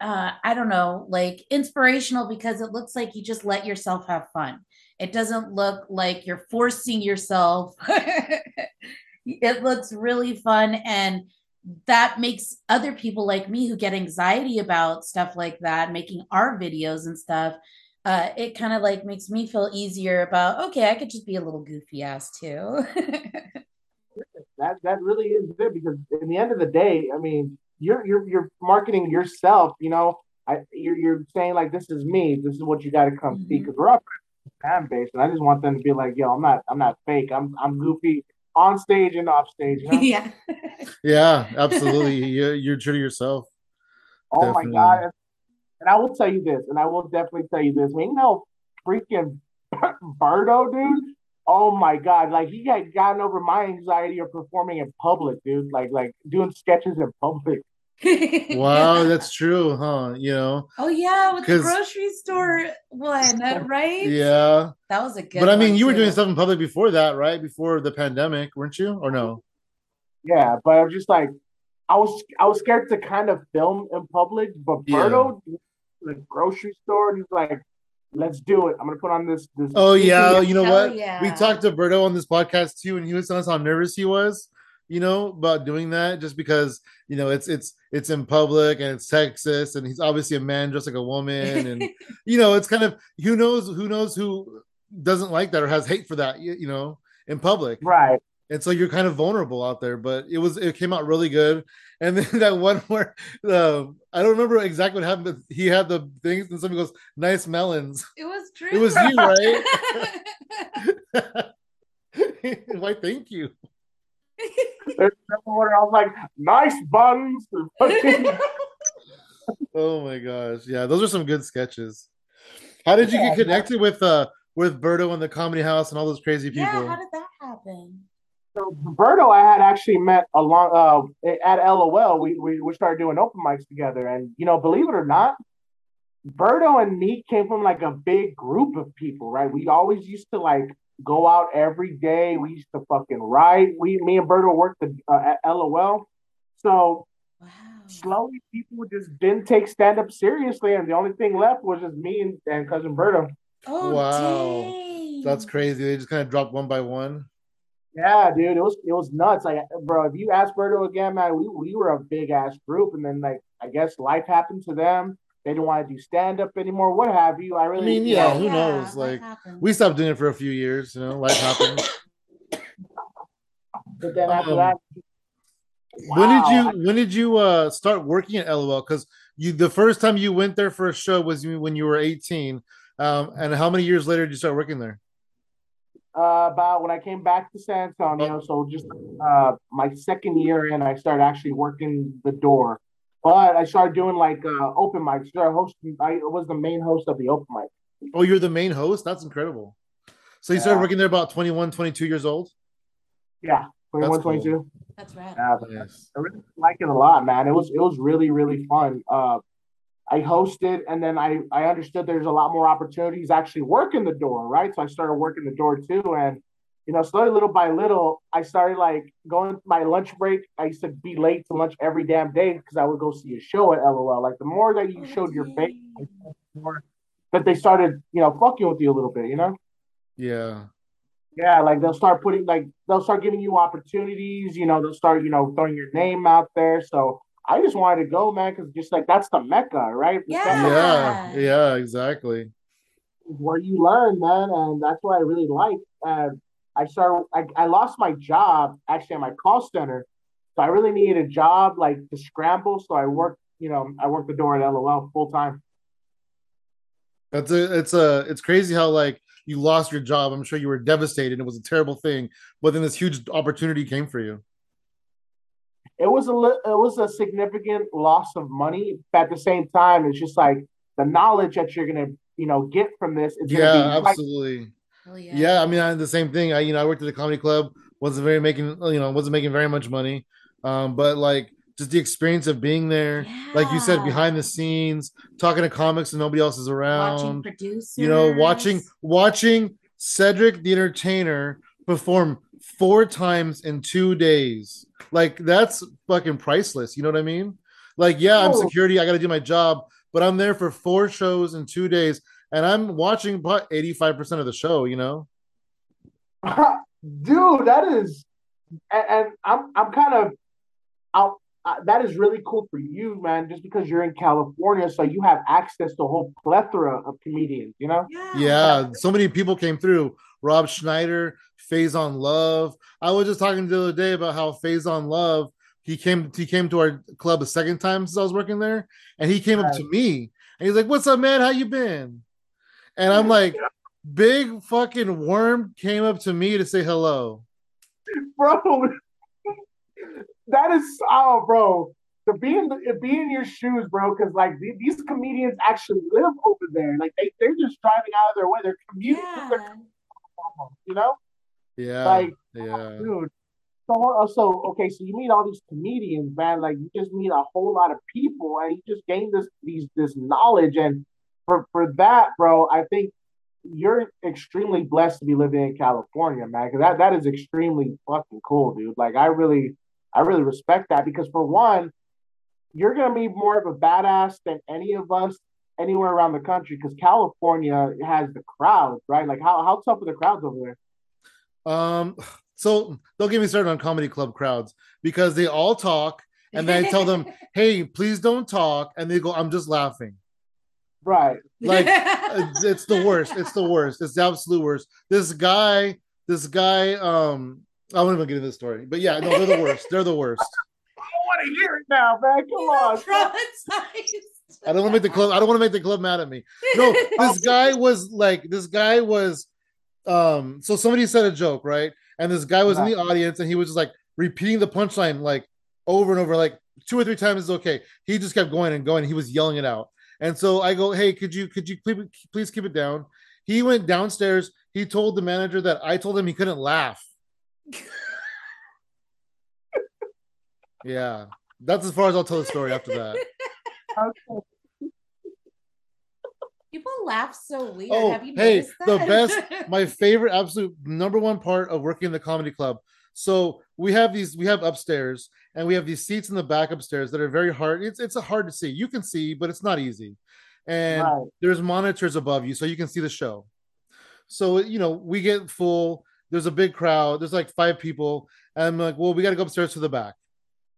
uh i don't know like inspirational because it looks like you just let yourself have fun it doesn't look like you're forcing yourself it looks really fun and that makes other people like me who get anxiety about stuff like that making our videos and stuff uh, it kind of like makes me feel easier about okay, I could just be a little goofy ass too. that that really is good because in the end of the day, I mean, you're you're you're marketing yourself. You know, I you're you're saying like this is me. This is what you got to come mm-hmm. see because we're up fan base, and I just want them to be like, yo, I'm not I'm not fake. I'm I'm goofy on stage and off stage. You know? yeah. yeah, absolutely. you're, you're true to yourself. Oh definitely. my god! And I will tell you this, and I will definitely tell you this. I mean, you know, freaking Berto, dude. Oh my god! Like he had gotten over my anxiety of performing in public, dude. Like like doing sketches in public. wow, that's true, huh? You know. Oh yeah, with the grocery store one, right? Yeah, that was a good. But I mean, you too. were doing stuff in public before that, right? Before the pandemic, weren't you? Or no? Yeah, but I was just like, I was I was scared to kind of film in public, but Berto, yeah. the grocery store, he's like, let's do it. I'm gonna put on this. this oh yeah, you know what? Yeah. We talked to Berto on this podcast too, and he was telling us how nervous he was, you know, about doing that, just because you know it's it's it's in public and it's Texas and he's obviously a man dressed like a woman, and you know it's kind of who knows who knows who doesn't like that or has hate for that, you, you know, in public, right? and so you're kind of vulnerable out there. But it was it came out really good. And then that one where uh, I don't remember exactly what happened, but he had the things, and somebody goes, "Nice melons." It was true. It was you, right? Why? Thank you. There's where I was like, "Nice buns." oh my gosh! Yeah, those are some good sketches. How did you yeah, get connected yeah. with uh with Berto and the Comedy House and all those crazy people? Yeah, how did that happen? So Berto, I had actually met along uh, at LOL. We, we we started doing open mics together, and you know, believe it or not, Berto and me came from like a big group of people, right? We always used to like go out every day. We used to fucking write. We, me and Berto worked uh, at LOL. So wow. slowly, people just didn't take stand up seriously, and the only thing left was just me and, and cousin Berto. Oh, wow, dang. that's crazy. They just kind of dropped one by one. Yeah, dude, it was it was nuts. Like, bro, if you ask Berto again, man, we, we were a big ass group, and then like I guess life happened to them. They didn't want to do stand up anymore. What have you? I really. I mean, yeah, who yeah, knows? Like, we stopped doing it for a few years. You know, life happened. but then after um, that, wow. when did you when did you uh start working at LOL? Because you the first time you went there for a show was when you were eighteen. Um, and how many years later did you start working there? uh, about when I came back to San Antonio. So just uh, my second year in, I started actually working the door. But I started doing like uh, open mics. I hosting. I was the main host of the open mic. Oh, you're the main host? That's incredible. So you yeah. started working there about 21, 22 years old? Yeah, 21, That's 22. Cool. That's right. Yeah, yes. I really like it a lot, man. It was it was really really fun. Uh, I hosted, and then I I understood there's a lot more opportunities actually working the door, right? So I started working the door too, and you know, slowly, little by little, I started like going my lunch break. I used to be late to lunch every damn day because I would go see a show at LOL. Like the more that you oh, showed your face, the more that they started, you know, fucking with you a little bit, you know? Yeah. Yeah, like they'll start putting like they'll start giving you opportunities, you know, they'll start, you know, throwing your name out there. So I just wanted to go, man, because just like that's the mecca, right? Yeah, yeah, yeah, exactly. Where you learn, man, and that's what I really like. And I started. I, I lost my job actually at my call center, so I really needed a job like to scramble. So I worked, you know, I worked the door at LOL full time. That's a, it's a, it's crazy how like you lost your job. I'm sure you were devastated. It was a terrible thing, but then this huge opportunity came for you it was a it was a significant loss of money. But at the same time, it's just like the knowledge that you're gonna you know get from this. Is yeah, absolutely. Yeah. yeah, I mean, I, the same thing. I you know I worked at the comedy club. wasn't very making you know wasn't making very much money, um, but like just the experience of being there, yeah. like you said, behind the scenes, talking to comics and nobody else is around. Watching producers. You know, watching watching Cedric the Entertainer perform four times in two days. Like that's fucking priceless. You know what I mean? Like, yeah, I'm security. I got to do my job, but I'm there for four shows in two days, and I'm watching about 85 percent of the show. You know, dude, that is, and, and I'm I'm kind of out uh, that is really cool for you, man. Just because you're in California, so you have access to a whole plethora of comedians. You know? Yeah. Yeah, so many people came through. Rob Schneider, Faizon Love. I was just talking the other day about how Faizon Love he came he came to our club a second time since I was working there, and he came up to me and he's like, "What's up, man? How you been?" And I'm like, "Big fucking worm came up to me to say hello." bro. that is oh, bro. To be in the, be in your shoes, bro, because like th- these comedians actually live over there. Like they they're just driving out of their way. They're commuting. Yeah. You know, Yeah, like yeah, dude. So, uh, so okay, so you meet all these comedians, man. Like you just meet a whole lot of people, and you just gain this these this knowledge. And for for that, bro, I think you're extremely blessed to be living in California, man. Because that that is extremely fucking cool, dude. Like I really, I really respect that because for one, you're gonna be more of a badass than any of us anywhere around the country. Because California has the crowds, right? Like how how tough are the crowds over there? Um, so don't get me started on comedy club crowds because they all talk, and then I tell them, "Hey, please don't talk," and they go, "I'm just laughing." Right. Like it's it's the worst. It's the worst. It's the absolute worst. This guy, this guy, um, I won't even get into the story, but yeah, no, they're the worst. They're the worst. I don't want to hear it now, man. Come on. traumatized. I don't want to make the club. I don't want to make the club mad at me. No, this guy was like, this guy was, um. So somebody said a joke, right? And this guy was in the audience, and he was just like repeating the punchline like over and over, like two or three times is okay. He just kept going and going. He was yelling it out, and so I go, "Hey, could you could you please, please keep it down?" He went downstairs. He told the manager that I told him he couldn't laugh. Yeah, that's as far as I'll tell the story after that. Okay. People laugh so weird. Oh, Have you hey, noticed the best, my favorite, absolute number one part of working in the comedy club. So we have these, we have upstairs, and we have these seats in the back upstairs that are very hard. It's it's hard to see. You can see, but it's not easy. And Right. there's monitors above you, so you can see the show. So you know, we get full. There's a big crowd. There's like five people, and I'm like, well, we got to go upstairs to the back.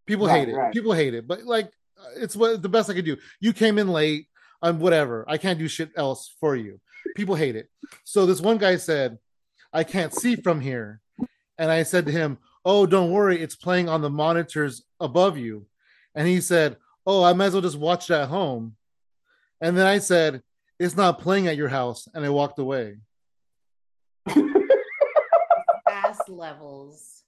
People Right, hate it. right. People hate it, but like, it's what the best I could do. You came in late. I'm whatever. I can't do shit else for you. People hate it. So this one guy said, I can't see from here. And I said to him, Oh, don't worry, it's playing on the monitors above you. And he said, Oh, I might as well just watch it at home. And then I said, It's not playing at your house. And I walked away. Fast levels.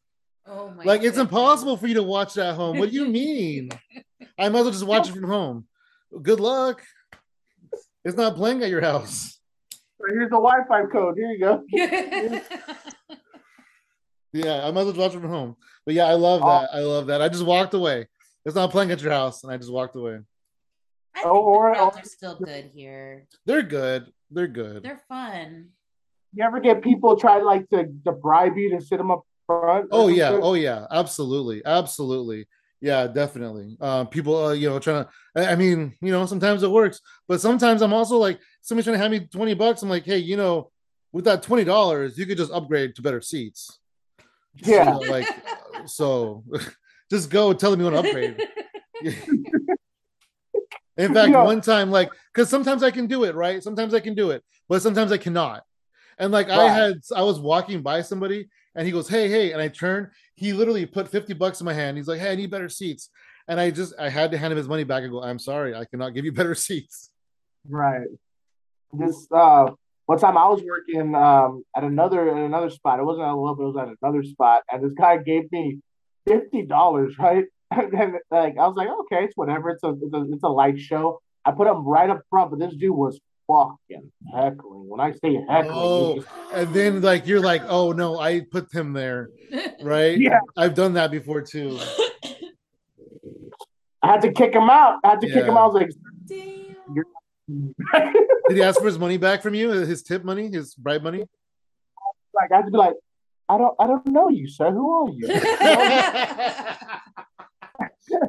Oh my Like, it's impossible for you to watch it at home. What do you mean? I might as well just watch it from home. Good luck. It's not playing at your house. Here's the Wi-Fi code. Here you go. Yeah, I might as well watch it from home. But yeah, I love that. I love that. I just walked away. It's not playing at your house, and I just walked away. I think Or- the crowds or- are still good here. They're good. They're good. They're fun. You ever get people try like to, to bribe you to sit them up front? Oh yeah, oh yeah, absolutely, absolutely. Yeah, definitely. Um, people, uh, you know, trying to. I I mean, you know, sometimes it works, but sometimes I'm also like, somebody's trying to hand me twenty bucks. I'm like, hey, you know, with that twenty dollars, you could just upgrade to better seats. Yeah. So, like, so just go tell them you want to upgrade. In fact, know- one time, like, because sometimes I can do it, right? Sometimes I can do it, but sometimes I cannot. And like, I had, I was walking by somebody, and he goes, "Hey, hey," and I turned. He literally put fifty bucks in my hand. He's like, "Hey, I need better seats," and I just, I had to hand him his money back and go, "I'm sorry, I cannot give you better seats." Right. just uh one time I was working um at another at another spot. It wasn't at a level, it was at another spot, and this guy gave me fifty dollars, right? And then like I was like, okay, it's whatever. It's a it's a it's a light show. I put him right up front, but this dude was fucking heckling. When I say heckling, Oh. just- And then like you're like, "Oh no, I put him there," right? Yeah. I've done that before too. I had to kick him out. I had to kick him out. I was like, Damn. like, Did he ask for his money back from you? His tip money, his bribe money? like I had to be like, I don't I don't know you, sir. Who are you?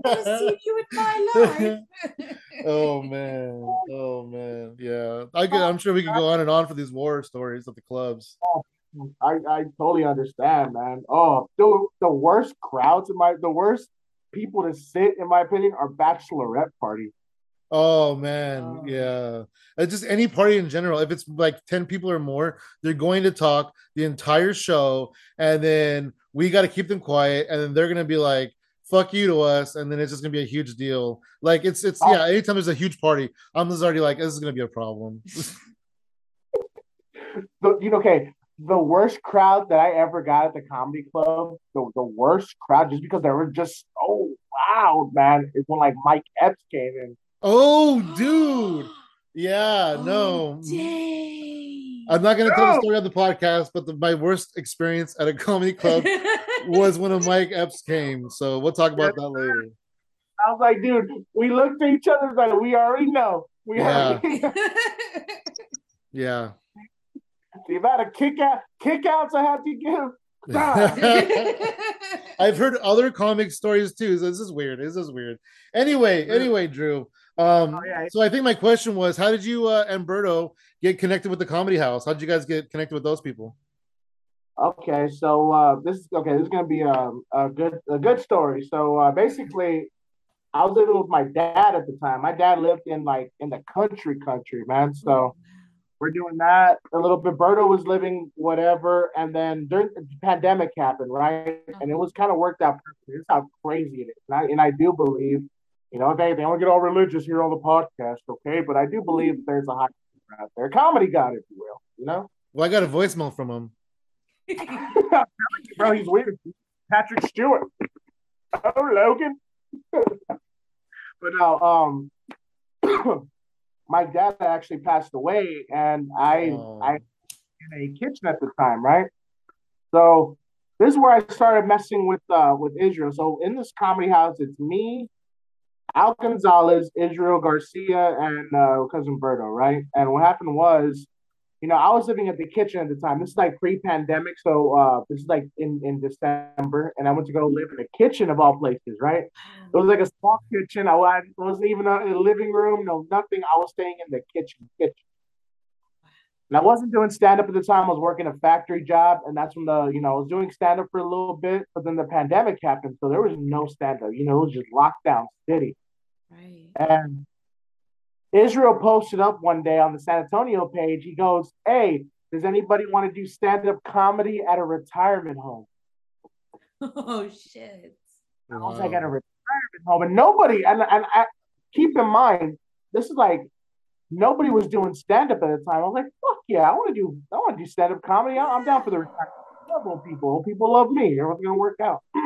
I've seen you in my life. oh man, oh man, yeah. I could, I'm sure we could go on and on for these war stories at the clubs. I, I totally understand, man. Oh, the the worst crowds in my the worst people to sit, in my opinion, are bachelorette parties. Oh man, Oh. yeah. It's just any party in general. If it's like 10 people or more, they're going to talk the entire show, and then we got to keep them quiet, and then they're gonna be like, fuck you to us, and then it's just gonna be a huge deal. Like it's it's Oh. yeah, anytime there's a huge party, I'm just already like, this is gonna be a problem. The, you know, okay, the worst crowd that I ever got at the comedy club, the, the worst crowd, just because they were just so loud, man, is when like Mike Epps came in. Oh, dude. Yeah, Oh, no. dang. I'm not gonna tell the story on the podcast, but the, my worst experience at a comedy club was when a Mike Epps came. So we'll talk about that later. I was like, dude, we looked at each other like we already know. We Yeah. already know. Yeah. the amount of kick out kick outs I had to give. I've heard other comic stories too. So this is weird. This is weird. Anyway, anyway, Drew. Um, Oh, yeah. so I think my question was, how did you uh, and Berto get connected with the Comedy House? How did you guys get connected with those people? Okay, so uh, this is okay. This is gonna be a, a good a good story. So uh, basically, I was living with my dad at the time. My dad lived in like in the country, country, man. So we're doing that a little bit. Berto was living whatever, and then during the pandemic happened, right? And it was kind of worked out. perfectly. This is how crazy it is, and I, and I do believe, you know, anything, I don't get all religious here on the podcast, okay? But I do believe that there's a high out there, comedy god, if you will, you know. Well, I got a voicemail from him. Bro, he's weird. Patrick Stewart. Oh, Logan. but no, um, my dad actually passed away, and I, Oh. I in a kitchen at the time, right? So this is where I started messing with uh with Israel. So in this comedy house, it's me, Al Gonzalez, Israel Garcia, and uh, cousin Berto, right? And what happened was you know, I was living at the kitchen at the time. This is like pre-pandemic, so uh, this is like in in December, and I went to go live in the kitchen of all places, right? It was like a small kitchen. I wasn't even in the living room, no nothing. I was staying in the kitchen, kitchen. And I wasn't doing stand up at the time. I was working a factory job, and that's when the you know I was doing stand up for a little bit, but then the pandemic happened, so there was no stand up. You know, it was just lockdown city. right. And Israel posted up one day on the San Antonio page. He goes, Hey, does anybody want to do stand up comedy at a retirement home? Oh shit. I was like, At a retirement home. And nobody, and, and I, keep in mind, this is like, nobody was doing stand up at the time. I was like, Fuck yeah, I want to do, I want to do stand up comedy. I'm, I'm down for the. I love people. People love me. Everything's to work out.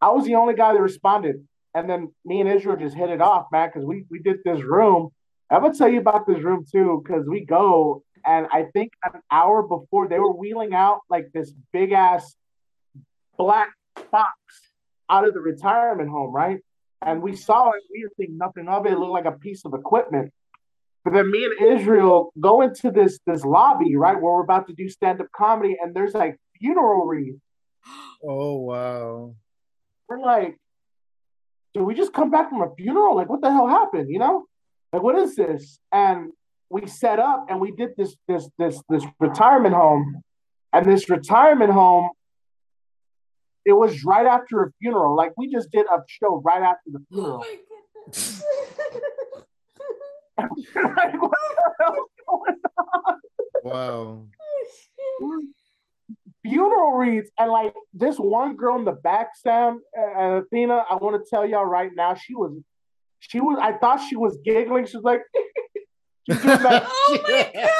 I was the only guy that responded. And then me and Israel just hit it off, man, because we, we did this room. I'm gonna tell you about this room too, because we go and I think an hour before they were wheeling out like this big ass black box out of the retirement home, right? And we saw it, we didn't think nothing of it. It looked like a piece of equipment. But then me and Israel go into this this lobby, right, where we're about to do stand-up comedy, and there's like funeral wreaths. Oh wow. we're like, did we just come back from a funeral? Like, what the hell happened? You know, like, what is this? And we set up and we did this this this this retirement home, and this retirement home. It was right after a funeral. Like we just did a show right after the Oh funeral. my like, what the hell is going Wow. Funeral reads and like this one girl in the back, Sam and Athena. I want to tell y'all right now, she was, she was. I thought she was giggling. She was like, she was doing that.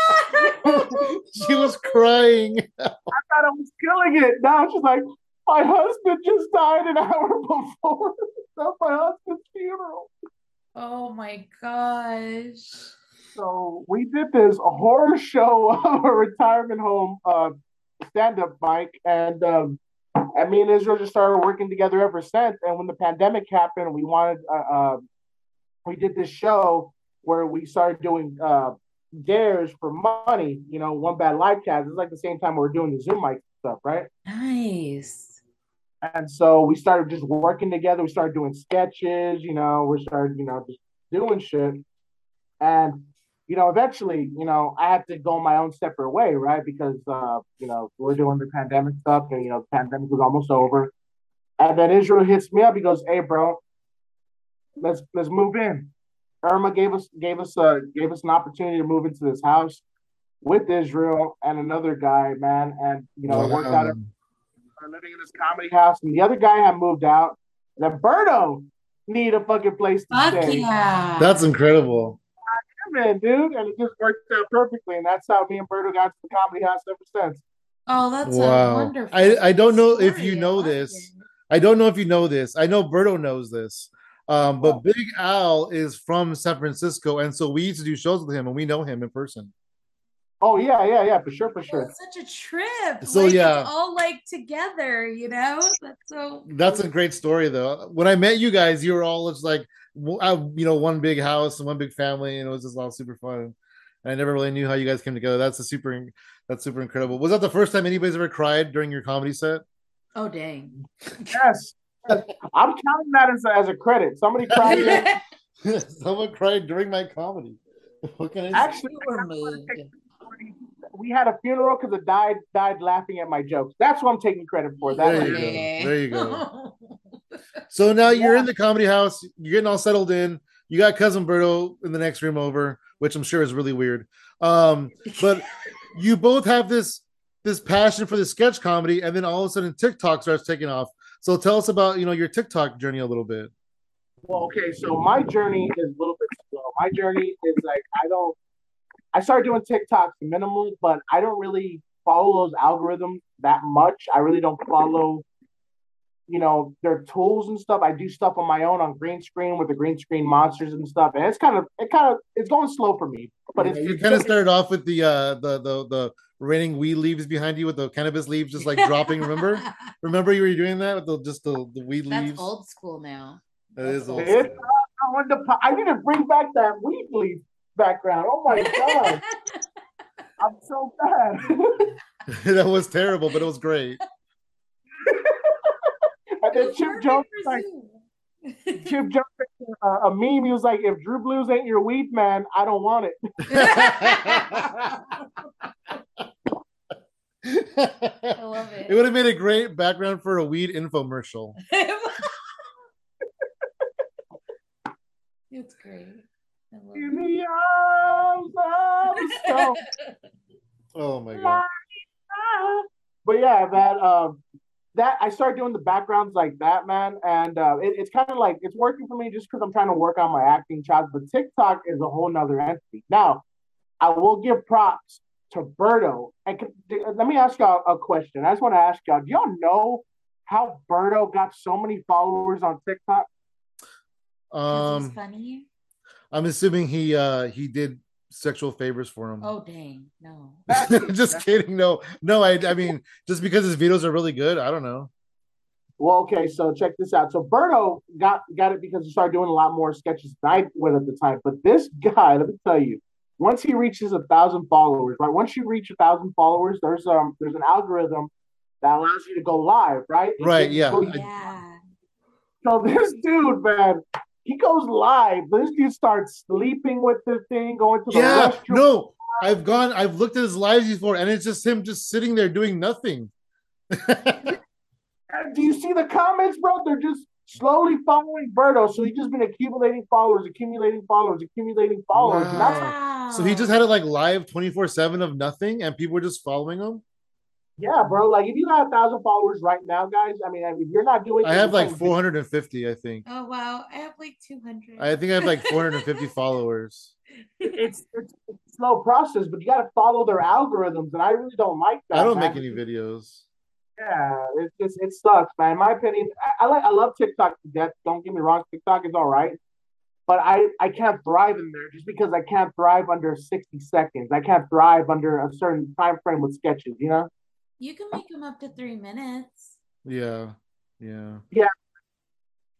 Oh my god. she was crying. I thought I was killing it. Now she's like, my husband just died an hour before. That's my husband's funeral. Oh my gosh. So we did this horror show of a retirement home uh, stand-up mic, and um, and me and Israel just started working together ever since. And when the pandemic happened, we wanted uh, uh, we did this show where we started doing uh, dares for money. You know, one bad live cast. It's like the same time we were doing the Zoom mic stuff, right? Nice. And so we started just working together. We started doing sketches, you know, we started, you know, just doing shit. And, you know, eventually, you know, I had to go my own separate way, right? Because, uh, you know, we're doing the pandemic stuff and, you know, the pandemic was almost over. And then Israel hits me up. He goes, "Hey, bro, let's let's move in." Irma gave us gave us a gave us an opportunity to move into this house with Israel and another guy, man. And you know, it worked out. Wow. We're living in this comedy house, and the other guy had moved out. And then Berto need a fucking place to Fuck stay. yeah. That's incredible. man, dude, and it just worked out perfectly, and that's how me and Berto got to the comedy house ever since. Oh, that's Wow. a wonderful. I- I don't know if you know like this. it. I don't know if you know this. I know Berto knows this. Um, but Big Al is from San Francisco, and so we used to do shows with him, and we know him in person. Oh yeah, yeah, yeah, for sure, for sure. it's such a trip. So, like, yeah. it's all like together, you know. That's so. That's a great story, though. When I met you guys, you were all just like, you know, one big house and one big family, and it was just all super fun. And I never really knew how you guys came together. That's a super, that's super incredible. Was that the first time anybody's ever cried during your comedy set? Oh dang. Yes, I'm counting that as a, as a credit. Somebody cried. Someone cried during my comedy. What can I say? Actually, You were moved. We had a funeral because it died died laughing at my jokes. That's what I'm taking credit for. That There you go. There you go. So now you're in the comedy house. You're getting all settled in. You got cousin Berto in the next room over, which I'm sure is really weird. Um, but you both have this this passion for the sketch comedy, and then all of a sudden TikTok starts taking off. So tell us about you know your TikTok journey a little bit. Well, okay, so my journey is a little bit slow. My journey is like I don't. I started doing TikToks minimal, but I don't really follow those algorithms that much. I really don't follow, you know, their tools and stuff. I do stuff on my own on green screen with the green screen monsters and stuff, and it's kind of it kind of it's going slow for me. But it's, you it's kind of started off with the uh the the the raining weed leaves behind you with the cannabis leaves just like dropping. Remember? Remember you were doing that with the just the, the weed That's leaves? old school now. That is old. It's- I, wanted to, I need to bring back that weed leaf background. Oh my god, I'm so bad. that was terrible, but it was great. and then Chip Jones like. Chip Jones uh, a meme. He was like, "If Drew Blues ain't your weed man, I don't want it." I love it. It would have made a great background for a weed infomercial. it's great. I love In arms of the. Oh my god. but yeah, man. Um, that I started doing the backgrounds like that, man, and uh, it, it's kind of like it's working for me just because I'm trying to work on my acting chops. But TikTok is a whole nother entity. Now, I will give props to Berto. And can, let me ask y'all a question. I just want to ask y'all: Do y'all know how Berto got so many followers on TikTok? he's Um funny. I'm assuming he uh he did sexual favors for him. Oh dang, no. just kidding. No, no, I I mean just because his videos are really good, I don't know. Well, okay, so check this out. So Berto got got it because he started doing a lot more sketches than I would at the time. But this guy, let me tell you, once he reaches a thousand followers, right? Once you reach a thousand followers, there's um there's an algorithm that allows you to go live, right? Right, yeah. So, Yeah. so this dude, man, he goes live. This dude starts sleeping with the thing, going to the Yeah, restroom. no, I've gone, I've looked at his lives before, and it's just him just sitting there doing nothing. Do you see the comments, bro? They're just slowly following Berto. So he's just been accumulating followers, accumulating followers, accumulating followers. That's so he just had it like live 24-7 of nothing, and people were just following him. Yeah, bro. Like if you got a thousand followers right now, guys. I mean, if you're not doing, I have like 450, I think. Oh wow, I have like two hundred. I think I have like 450 followers. It's, it's it's a slow process, but you got to follow their algorithms, and I really don't like that. I don't man. make any videos. Yeah, it's just it sucks, man. In my opinion, I, I like I love TikTok to death. Don't get me wrong, TikTok is all right, but I I can't thrive in there just because I can't thrive under sixty seconds. I can't thrive under a certain time frame with sketches. You know. You can make them up to three minutes. Yeah, yeah. You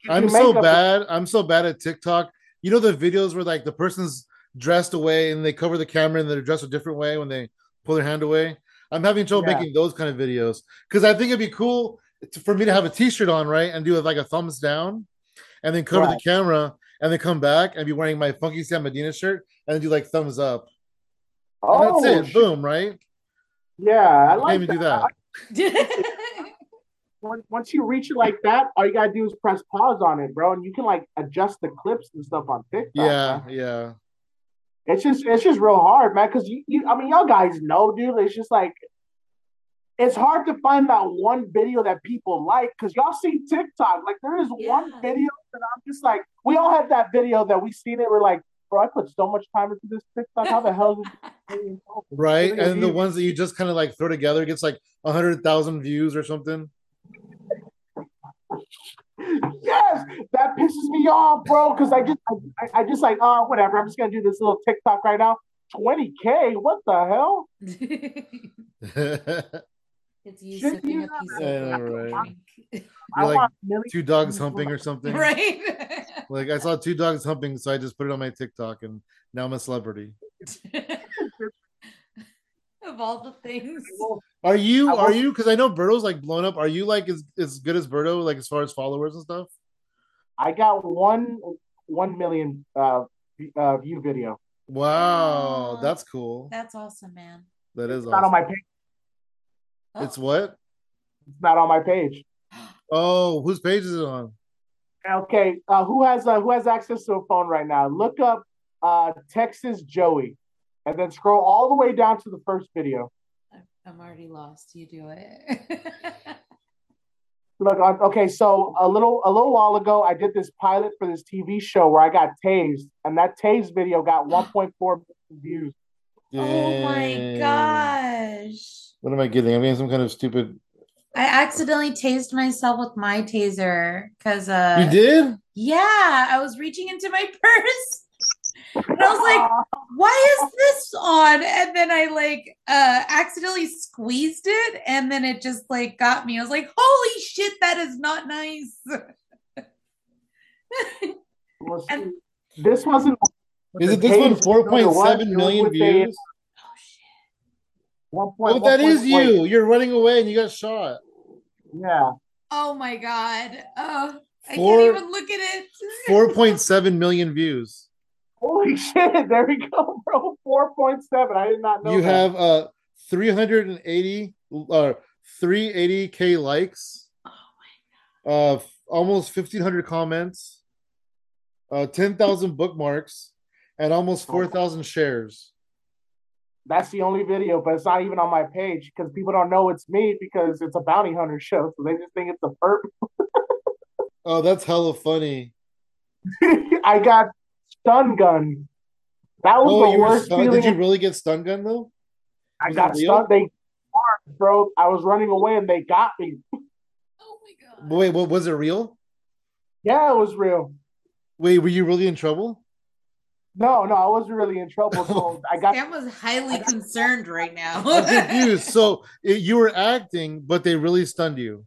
I'm so bad. I'm so bad at TikTok. You know the videos where like the person's dressed away and they cover the camera and they're dressed a different way when they pull their hand away. I'm having trouble Yeah. making those kind of videos because I think it'd be cool to, for me to have a T-shirt on, right, and do it like a thumbs down, and then cover Right. the camera and then come back and be wearing my funky Sam Medina shirt and then do like thumbs up. And Oh, that's it. Oh, shit. Boom, right? Yeah, I I like can't even do that. once, once you reach it like that, all you gotta do is press pause on it, bro, and you can like adjust the clips and stuff on TikTok. Yeah, man. yeah. It's just it's just real hard, man. Because you, you, I mean, y'all guys know, dude. It's just like it's hard to find that one video that people like because y'all see TikTok. Like there is one video that I'm just like, we all have that video that we seen it. We're like, bro, I put so much time into this TikTok. How the hell is this? Right. Look at And the ones that you just kind of like throw together gets like a hundred thousand views or something. yes, that pisses me off, bro. Because I just, I, I just like, oh, whatever. I'm just gonna do this little TikTok right now. 20k, what the hell? it's you Should sipping you a piece Yeah, of right. drink. I You're like want two dogs humping or something. right? Like I saw two dogs humping, so I just put it on my TikTok, and now I'm a celebrity. of all the things. Are you? Are you? Because I know Berto's like blown up. Are you like as, as good as Birdo, like as far as followers and stuff? I got one one million uh, uh view video. Wow, Aw. that's cool. That's awesome, man. That is It's not on my page. Oh, It's what? It's not on my page. Oh, whose page is it on? Okay, uh, who has uh, who has access to a phone right now? Look up uh, Texas Joey, and then scroll all the way down to the first video. I'm already lost. You do it. Look, okay, so a little a little while ago, I did this pilot for this TV show where I got tased, and that tased video got 1.4 million views. oh my gosh. What am I getting? I'm getting some kind of stupid. I accidentally tased myself with my taser because uh you did? yeah, I was reaching into my purse. And I was like, why is this on? And then I like uh accidentally squeezed it and then it just like got me. I was like, holy shit, that is not nice. Well, see, And- this wasn't. Is the it this one tased, four you know what it point was? seven It was million with a views? oh shit. One point, Oh, that one is point- wait, you. You're running away and you got shot. Yeah. Oh my god. Oh I can't even look at it. Four point seven million views. Holy shit! There we go, bro. Four point seven. I did not know. You that. have uh 380 or 380k likes. Oh my Uh f- almost 1500 comments. Uh 10,000 bookmarks and almost 4,000 shares. That's the only video, but it's not even on my page because people don't know it's me because it's a bounty hunter show, so they just think it's a perp. Oh, that's hella funny. I got stun gun. That was Oh, the you were worst stun- feeling. Did you really get stun gun though? I was got stun. They, bro. I was running away and they got me. Oh my god. Wait, what was it real? Yeah, it was real. Wait, were you really in trouble? No, no, I wasn't really in trouble. So I got Sam was highly concerned right now. I'm confused. so it, you were acting, but they really stunned you.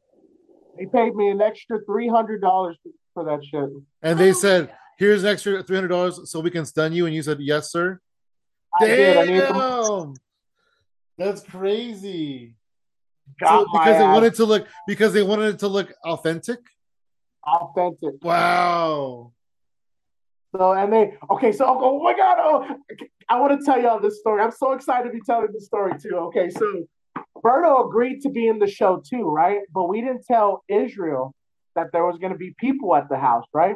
they paid me an extra three hundred dollars for that shit. And they Oh said, here's an extra $300 so we can stun you. And you said, yes, sir. I did. I Damn. some- That's crazy. got So- because they ass wanted to look because they wanted it to look authentic. authentic. Wow. So and they okay, so I'll go, oh my god, oh I want to tell y'all this story. I'm so excited to be telling this story too. Okay, so Berto agreed to be in the show too, right? But we didn't tell Israel that there was gonna be people at the house, right?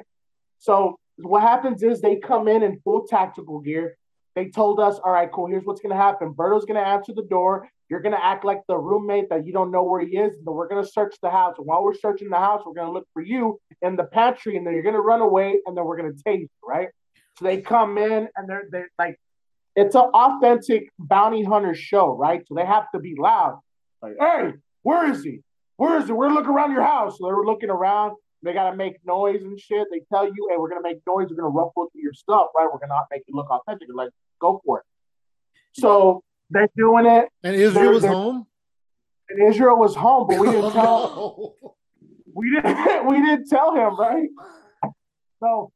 So what happens is they come in in full tactical gear. They told us, all right, cool, here's what's gonna happen. Berto's gonna answer the door. You're gonna act like the roommate that you don't know where he is, and we're gonna search the house. And while we're searching the house, we're gonna look for you in the pantry, and then you're gonna run away, and then we're gonna tase you, right? So they come in and they're they're like, it's an authentic bounty hunter show, right? So they have to be loud. Like, hey, where is he? Where is he? We're looking around your house. So they're looking around. They gotta make noise and shit. They tell you, hey, we're gonna make noise. We're gonna ruffle through your stuff, right? We're gonna make you look authentic. You're like, go for it. So they're doing it. And Israel was home. And Israel was home, but we didn't oh, tell. Oh, no. We didn't. We didn't tell him, right? So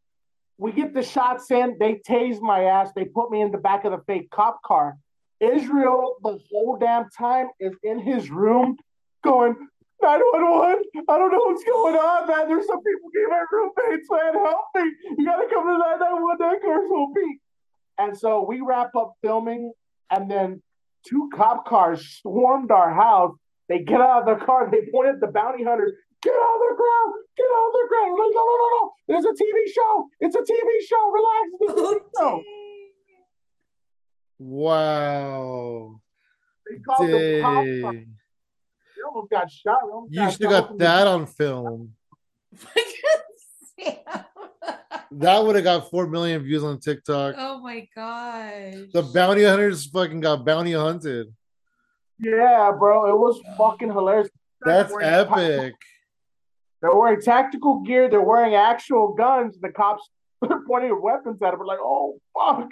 we get the shots in. They tase my ass. They put me in the back of the fake cop car. Israel, the whole damn time, is in his room going, 911. I don't know what's going on, man. There's some people getting my roommates, man. Help me. You got to come to the 911. That car's so beat. And so we wrap up filming, and then two cop cars swarmed our house. They get out of the car. They point at the bounty hunters. Get out of the ground. Get out of the ground. Like, no, no, no, no. There's a TV show. It's a TV show. Relax. It's a TV show. Wow. They called the cops. Dang. They almost got shot. Almost You should have shot got that on film. That would have got four million views on TikTok. oh my god! The bounty hunters fucking got bounty hunted. Yeah, bro. It was fucking hilarious. That's They're wearing- epic. They're wearing tactical gear. They're wearing actual guns. The cops are pointing weapons at them. We're like, oh fuck,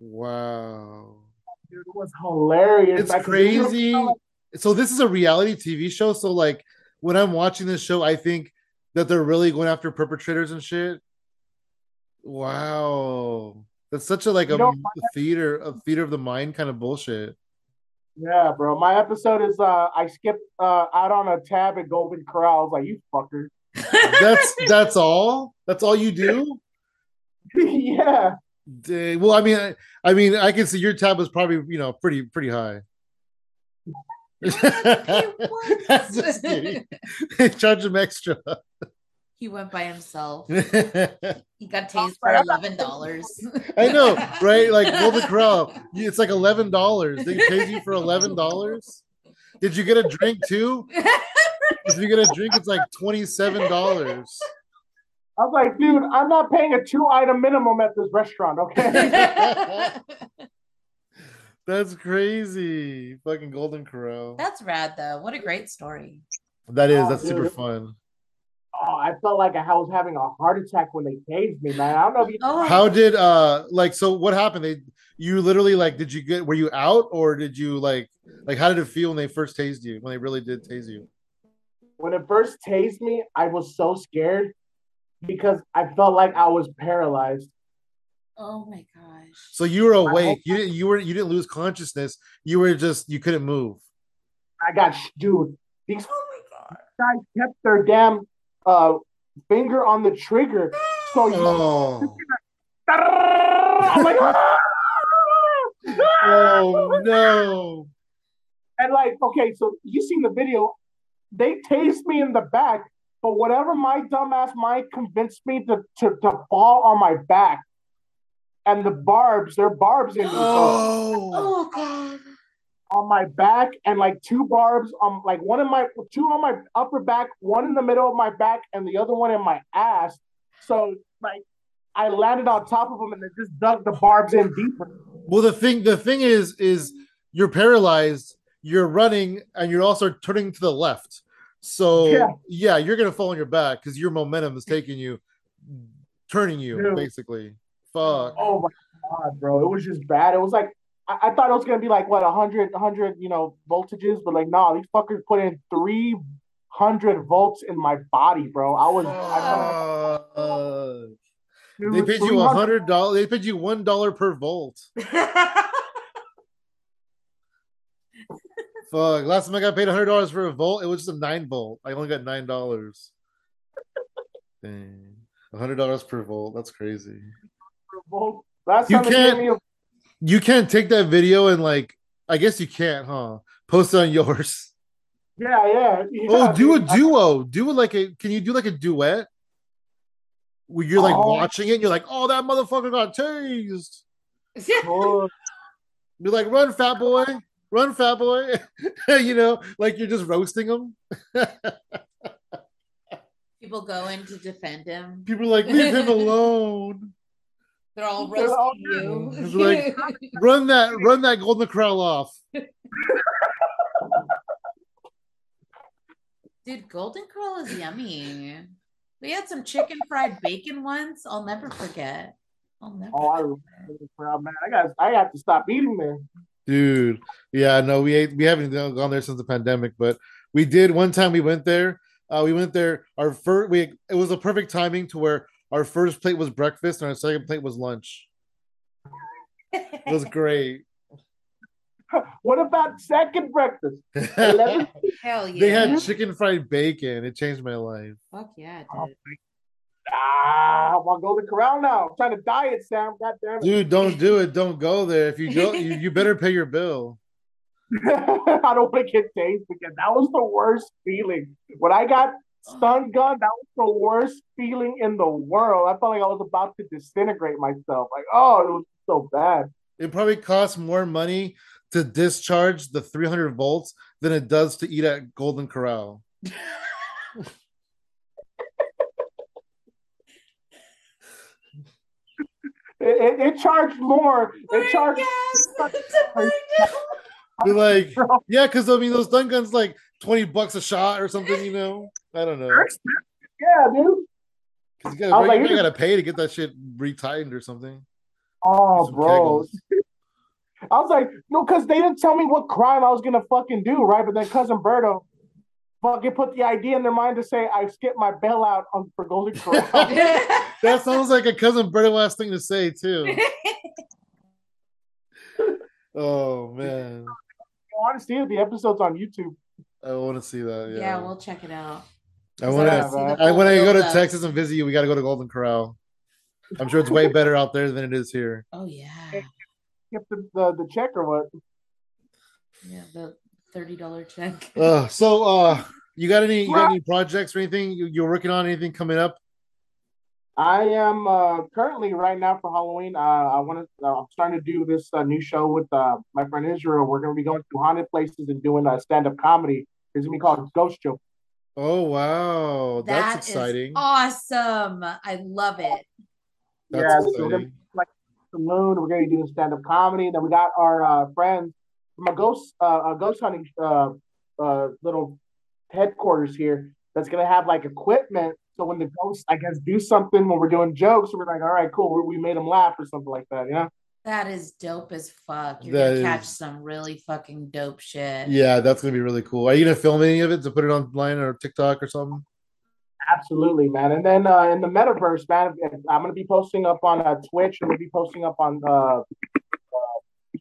Wow. dude, it was hilarious. It's Like, 'cause crazy. So this is a reality TV show. So like when I'm watching this show, I think that they're really going after perpetrators and shit. Wow. That's such a like a You know, theater, a theater of the mind kind of bullshit. Yeah, bro. My episode is uh I skipped uh out on a tab at Golden Corral. I was like, you fucker. That's that's all. That's all you do. yeah. Dang. Well, I mean, I, I mean, I can see your tab was probably you know pretty pretty high. was. Just kidding. Charge him extra. he went by himself. He got tased for eleven dollars. I know, right? Like Golden the you- it's like eleven dollars. They pay you for eleven dollars. Did you get a drink too? If you get a drink, it's like twenty seven dollars. I was like, dude, I'm not paying a two item minimum at this restaurant, okay? That's crazy. Fucking Golden Corral. That's rad though. What a great story. That is. Oh, That's super fun. oh, I felt like I was having a heart attack when they tased me, man. I don't know if you Oh, How did uh like so? What happened? They you literally like did you get were you out or did you like like how did it feel when they first tased you when they really did tase you? when it first tased me, I was so scared because I felt like I was paralyzed. Oh my gosh. So you were awake. You didn't. You were. You didn't lose consciousness. You were just. You couldn't move. I got dude. These Oh my god. guys kept their damn uh finger on the trigger. So you Oh. I'm like, Oh no. and like, okay, so you seen the video? They tased me in the back, but whatever my dumbass mind convinced me to, to, to fall on my back, and the barbs, they're barbs in me, Oh. Oh god. on my back, and like two barbs on like one in my two on my upper back, one in the middle of my back, and the other one in my ass. So like, I landed on top of them, and they just dug the barbs in deeper. Well, the thing. The thing is, is you're paralyzed. You're running, and you're also turning to the left. So Yeah. yeah, you're gonna fall on your back because your momentum is taking you, turning you Dude. basically. Fuck. Oh my god, bro. It was just bad. It was like I, I thought it was gonna be like what 100, 100, you know, voltages, but like no, these fuckers put in three hundred volts in my body, bro. I was I felt Fuck. like, They paid you a hundred dollars. They paid you one dollar per volt. Fuck. Last time I got paid a hundred dollars for a volt, it was just a nine volt. I only got nine dollars. Dang. A hundred dollars per volt. That's crazy. Volts. Last You time can't- me a You can't take that video and like I guess you can't, huh? Post it on yours. yeah, yeah. yeah oh, do a dude. I- duo. Do it like a can you do like a duet? Where you're like Oh. watching it and you're like, oh that motherfucker got tased. Oh, Be like, run, fat boy, run, fat boy. you know, like you're just roasting them. People go in to defend him. People are like, leave him alone. They're all They're all- roasting It's like- Run that, run that golden corral off. Dude, Golden Corral is yummy. We had some chicken fried bacon once. I'll never forget. I'll never. oh, I love Golden Corral, man. I got I have to stop eating there. Dude. Yeah, no, we ate, we haven't gone there since the pandemic, but we did one time we went there. Uh, we went there. Our first, we it was a perfect timing to where our first plate was breakfast and our second plate was lunch. It was great. What about second breakfast? Hell yeah. They had chicken fried bacon. It changed my life. Fuck yeah, it Oh, did. ah, I want Golden Corral now. I'm trying to diet, Sam. God damn it. Dude, don't do it. Don't go there. If you go, you, you better pay your bill. I don't want to get tased again. That was the worst feeling. When I got stun gun, that was the worst feeling in the world. I felt like I was about to disintegrate myself. Like, oh, it was so bad. It probably costs more money to discharge the 300 volts than it does to eat at Golden Corral. It, it, it charged more. It charged. Be like, yeah, because I mean, those stun guns like 20 bucks a shot or something, you know? I don't know. Yeah, dude. Because you gotta, like, you you gotta pay to get that shit retightened or something. Oh, Some bro. I was like, no, because they didn't tell me what crime I was gonna fucking do, right? But then cousin Berto fucking put the idea in their mind to say I skipped my bailout on for Golden Corral. That sounds like a cousin Berto last thing to say, too. Oh, man. I want to see it. The episode's on YouTube. I want to see that. Yeah. yeah, we'll check it out. I want to. man. I, when I go to build-up. Texas and visit you, we got to go to Golden Corral. I'm sure it's way better out there than it is here. Oh yeah, Skip the, the, the check or what? yeah. The thirty dollar check. Uh, so, uh, you got any? You got any projects or anything you, you're working on? Anything coming up? I am uh, currently right now for Halloween. Uh, I want to. Uh, I'm starting to do this uh, new show with uh, my friend Israel. We're going to be going to haunted places and doing uh, stand up comedy. It's going to be called Ghost Show. Oh wow, that's That is exciting. awesome. I love it. That's yeah, so we're gonna exciting. Saloon. We're going to be doing stand up comedy. Then we got our uh, friends from a ghost uh, a ghost hunting uh, uh, little headquarters here that's going to have like equipment. So when the ghosts, I guess, do something when we're doing jokes, we're like, all right, cool, we, we made them laugh or something like that. You know? That is dope as fuck. You're That gonna catch is- some really fucking dope shit. Yeah, that's gonna be really cool. Are you gonna film any of it to put it online or TikTok or something? Absolutely, man. And then uh, in the metaverse, man, I'm gonna be posting up on uh, Twitch. I'm gonna be posting up on uh, uh,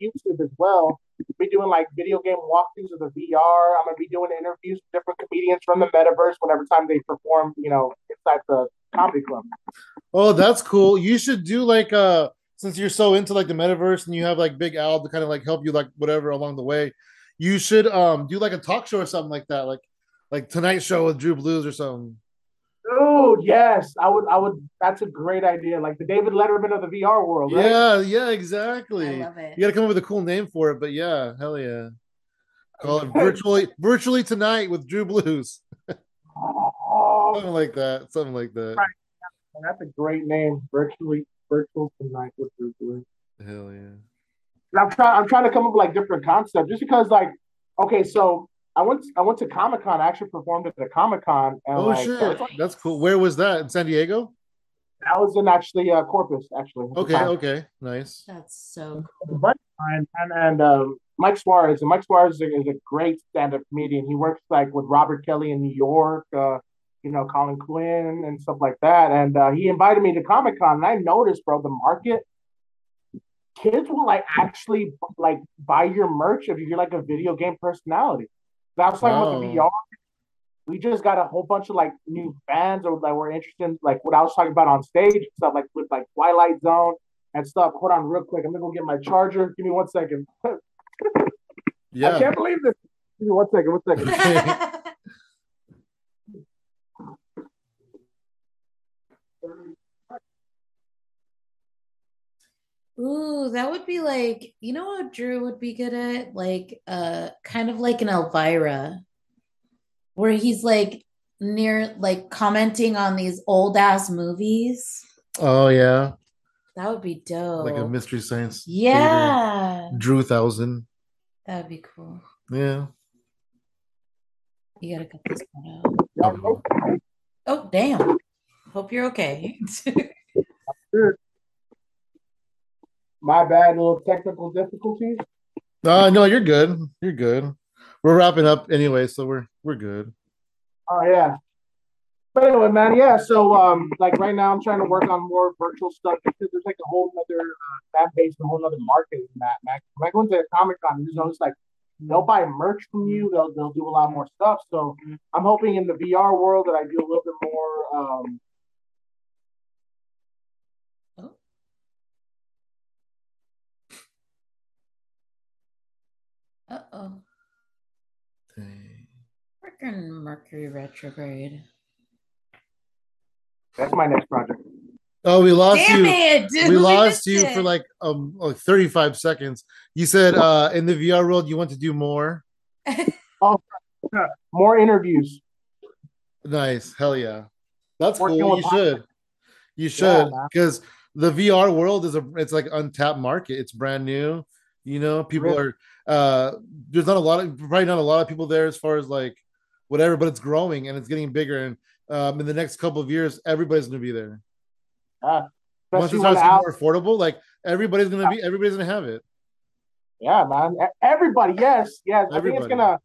YouTube as well. Be doing like video game walkthroughs of the VR. I'm gonna be doing interviews with different comedians from the metaverse whenever time they perform, you know, inside the comedy club. Oh, that's cool. You should do like uh since you're so into like the metaverse and you have like Big Al to kind of like help you like whatever along the way. You should um do like a talk show or something like that, like like Tonight Show with Drew Blues or something. Dude, yes, I would. I would. That's a great idea. Like the David Letterman of the VR world, right? Yeah, yeah, I exactly. love it. You got to come up with a cool name for it, but yeah, hell yeah. Call it virtually virtually tonight with Drew Blues. Oh, Something like that. Something like that. Right. that's a great name. Virtually, virtual tonight with Drew Blues. Hell yeah. And I'm trying. I'm trying to come up with like different concepts, just because like, okay, so I went. I went to Comic Con. I actually performed at the Comic Con, and Oh like, shit. it's like- That's cool. Where was that? In San Diego? I was in actually uh, Corpus, actually. Okay, okay. Nice. That's so But and and, and um, Mike Suarez. And Mike Suarez is a, is a great stand-up comedian. He works like with Robert Kelly in New York. Uh, you know, Colin Quinn and stuff like that. And uh, he invited me to Comic Con, and I noticed, bro, the market. Kids will like actually like buy your merch if you're like a video game personality. So I was talking about the VR. We just got a whole bunch of like new fans or like we're interested in like what I was talking about on stage and stuff like with like Twilight Zone and stuff. Hold on real quick. I'm gonna go get my charger. Give me one second. yeah. I can't believe this. Give me one second, one second. Ooh, that would be like, you know what Drew would be good at? Like uh kind of like an Elvira, where he's like near like commenting on these old ass movies. Oh yeah. That would be dope. Like a mystery science. theater. yeah, Drew Thousand. that would be cool. Yeah. You gotta cut this one out. Oh. Oh, damn. Hope you're okay. My bad, little technical difficulties. Uh, no, you're good. You're good. We're wrapping up anyway, so we're we're good. Oh yeah. But anyway, man, yeah. So um, like right now, I'm trying to work on more virtual stuff because there's like a whole other uh, fan base and a whole other market in that, man. When I go into Comic Con, you know, it's like they'll buy merch from you. They'll they'll do a lot more stuff. So I'm hoping in the VR world that I do a little bit more. Um, Uh oh. Dang. Freaking Mercury retrograde. That's my next project. Oh, we lost Damn you. it! We lost you it. for like um like 35 seconds. You said uh in the VR world you want to do more. oh, More interviews. Nice. Hell yeah. That's Working cool. with You should. You should man. because the VR world is a it's like untapped market. It's brand new. You know, people Really? are uh there's not a lot of probably not a lot of people there as far as like whatever, but it's growing and it's getting bigger. And um in the next couple of years, everybody's gonna be there. Uh, Once it starts out- more affordable, like everybody's gonna be everybody's gonna have it. Yeah, man. Everybody, yes, yes. I think it's gonna.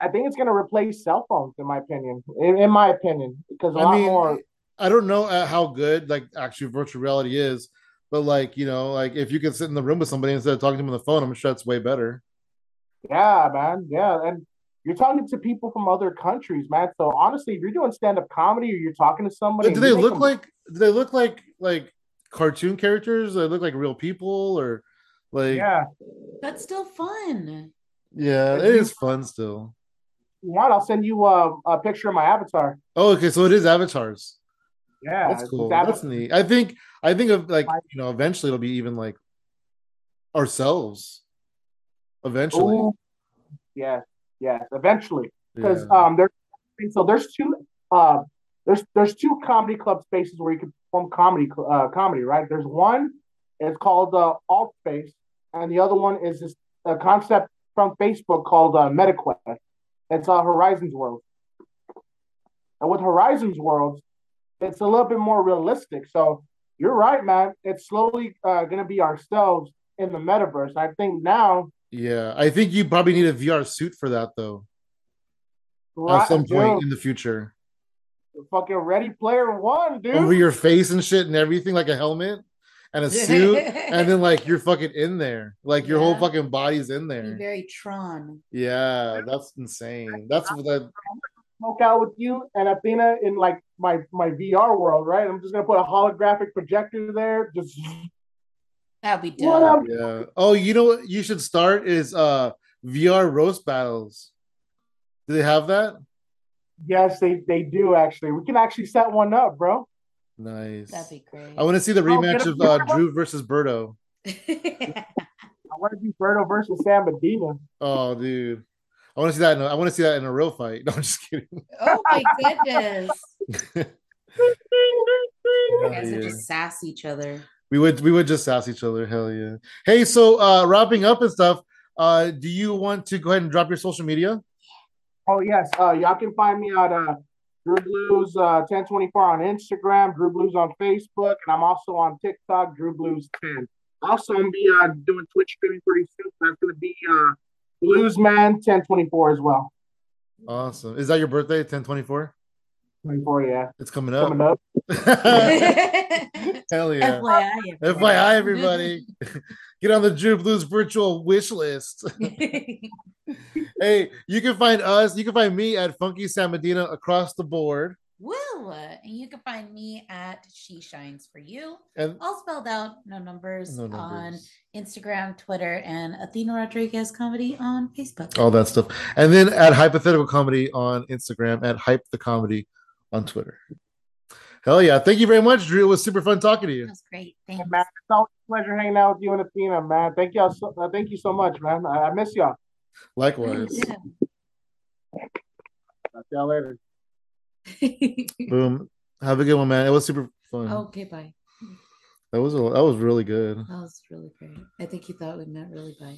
I think it's gonna replace cell phones, in my opinion. In, in my opinion, because a I lot mean, more. I don't know uh, how good like actually virtual reality is, but like you know, like if you could sit in the room with somebody instead of talking to them on the phone, I'm sure that's way better. Yeah, man. Yeah, and you're talking to people from other countries, man. So honestly, if you're doing stand-up comedy or you're talking to somebody, But do they look them- like? Do they look like like cartoon characters? Do they look like real people or like? Yeah, Yeah. That's still fun. Yeah, it is fun still. You want? I'll send you a, a picture of my avatar. Oh, okay, so it is avatars. Yeah, That's cool. avatar- That's neat. I think I think of like you know eventually it'll be even like ourselves. Eventually, Ooh. Yes, yes. Eventually, because Yeah. um, there's so there's two uh there's there's two comedy club spaces where you can perform comedy uh, comedy right. There's one it's called uh, Altspace, and the other one is this a concept from Facebook called uh, MetaQuest. It's uh, Horizons World, and with Horizons World, it's a little bit more realistic. So you're right, man. It's slowly uh, going to be ourselves in the metaverse. I think now. yeah. I think you probably need a VR suit for that though. Right, at some point dude, in the future. fucking Ready Player One, dude. Over your face and shit and everything, like a helmet and a suit, and then like you're fucking in there. Like your whole fucking body's in Be there. very Tron. Yeah, that's insane. That's what that smoke out with you and Athena in like my my VR world, right? I'm just gonna put a holographic projector there. Just That'd be what dope. yeah. Oh, you know what you should start is uh VR roast battles. Do they have that? Yes, they they do actually. We can actually set one up, bro. Nice. That'd be great. I want to see the Oh, rematch get a- of uh, Drew versus Berto. I want to do Berto versus Sam Medina. Oh, dude. I want to see that. In a, I want to see that in a real fight. No, I'm just kidding. oh my goodness. You guys would yeah. just sass each other. We would we would just sass each other. Hell yeah. Hey, so uh wrapping up and stuff. Uh do you want to go ahead and drop your social media? Oh yes, uh, y'all can find me at uh, Drew Blues uh, 1024 on Instagram, Drew Blues on Facebook, and I'm also on TikTok, Drew Blues 10. Also, I'm be uh, doing Twitch streaming pretty soon. That's gonna be uh, Bluesman 1024 as well. Awesome. Is that your birthday? 1024? 24, yeah, It's coming up. coming up. Hell yeah. FYI. FYI, everybody. Get on the Drew Blues virtual wish list. hey, you can find us, you can find me at Funky Sam Medina across the board. Woo! And you can find me at She Shines for You, And all spelled out, no numbers, no on. Instagram, Twitter, and Athena Rodriguez Comedy on Facebook. all that stuff. And then at Hypothetical Comedy on Instagram, at Hype the Comedy on Twitter. Hell yeah. Thank you very much, Drew. It was super fun talking to you. That's great. Hey, Thanks. man, it's always a pleasure hanging out with you and Athena, man. Thank y'all. So, uh, thank you so much, man. I, I miss y'all. Likewise. Yeah. Talk to y'all later. Boom. Have a good one, man. It was super fun. okay, bye. That was a, that was really good. That was really great. I think you thought we meant really bye.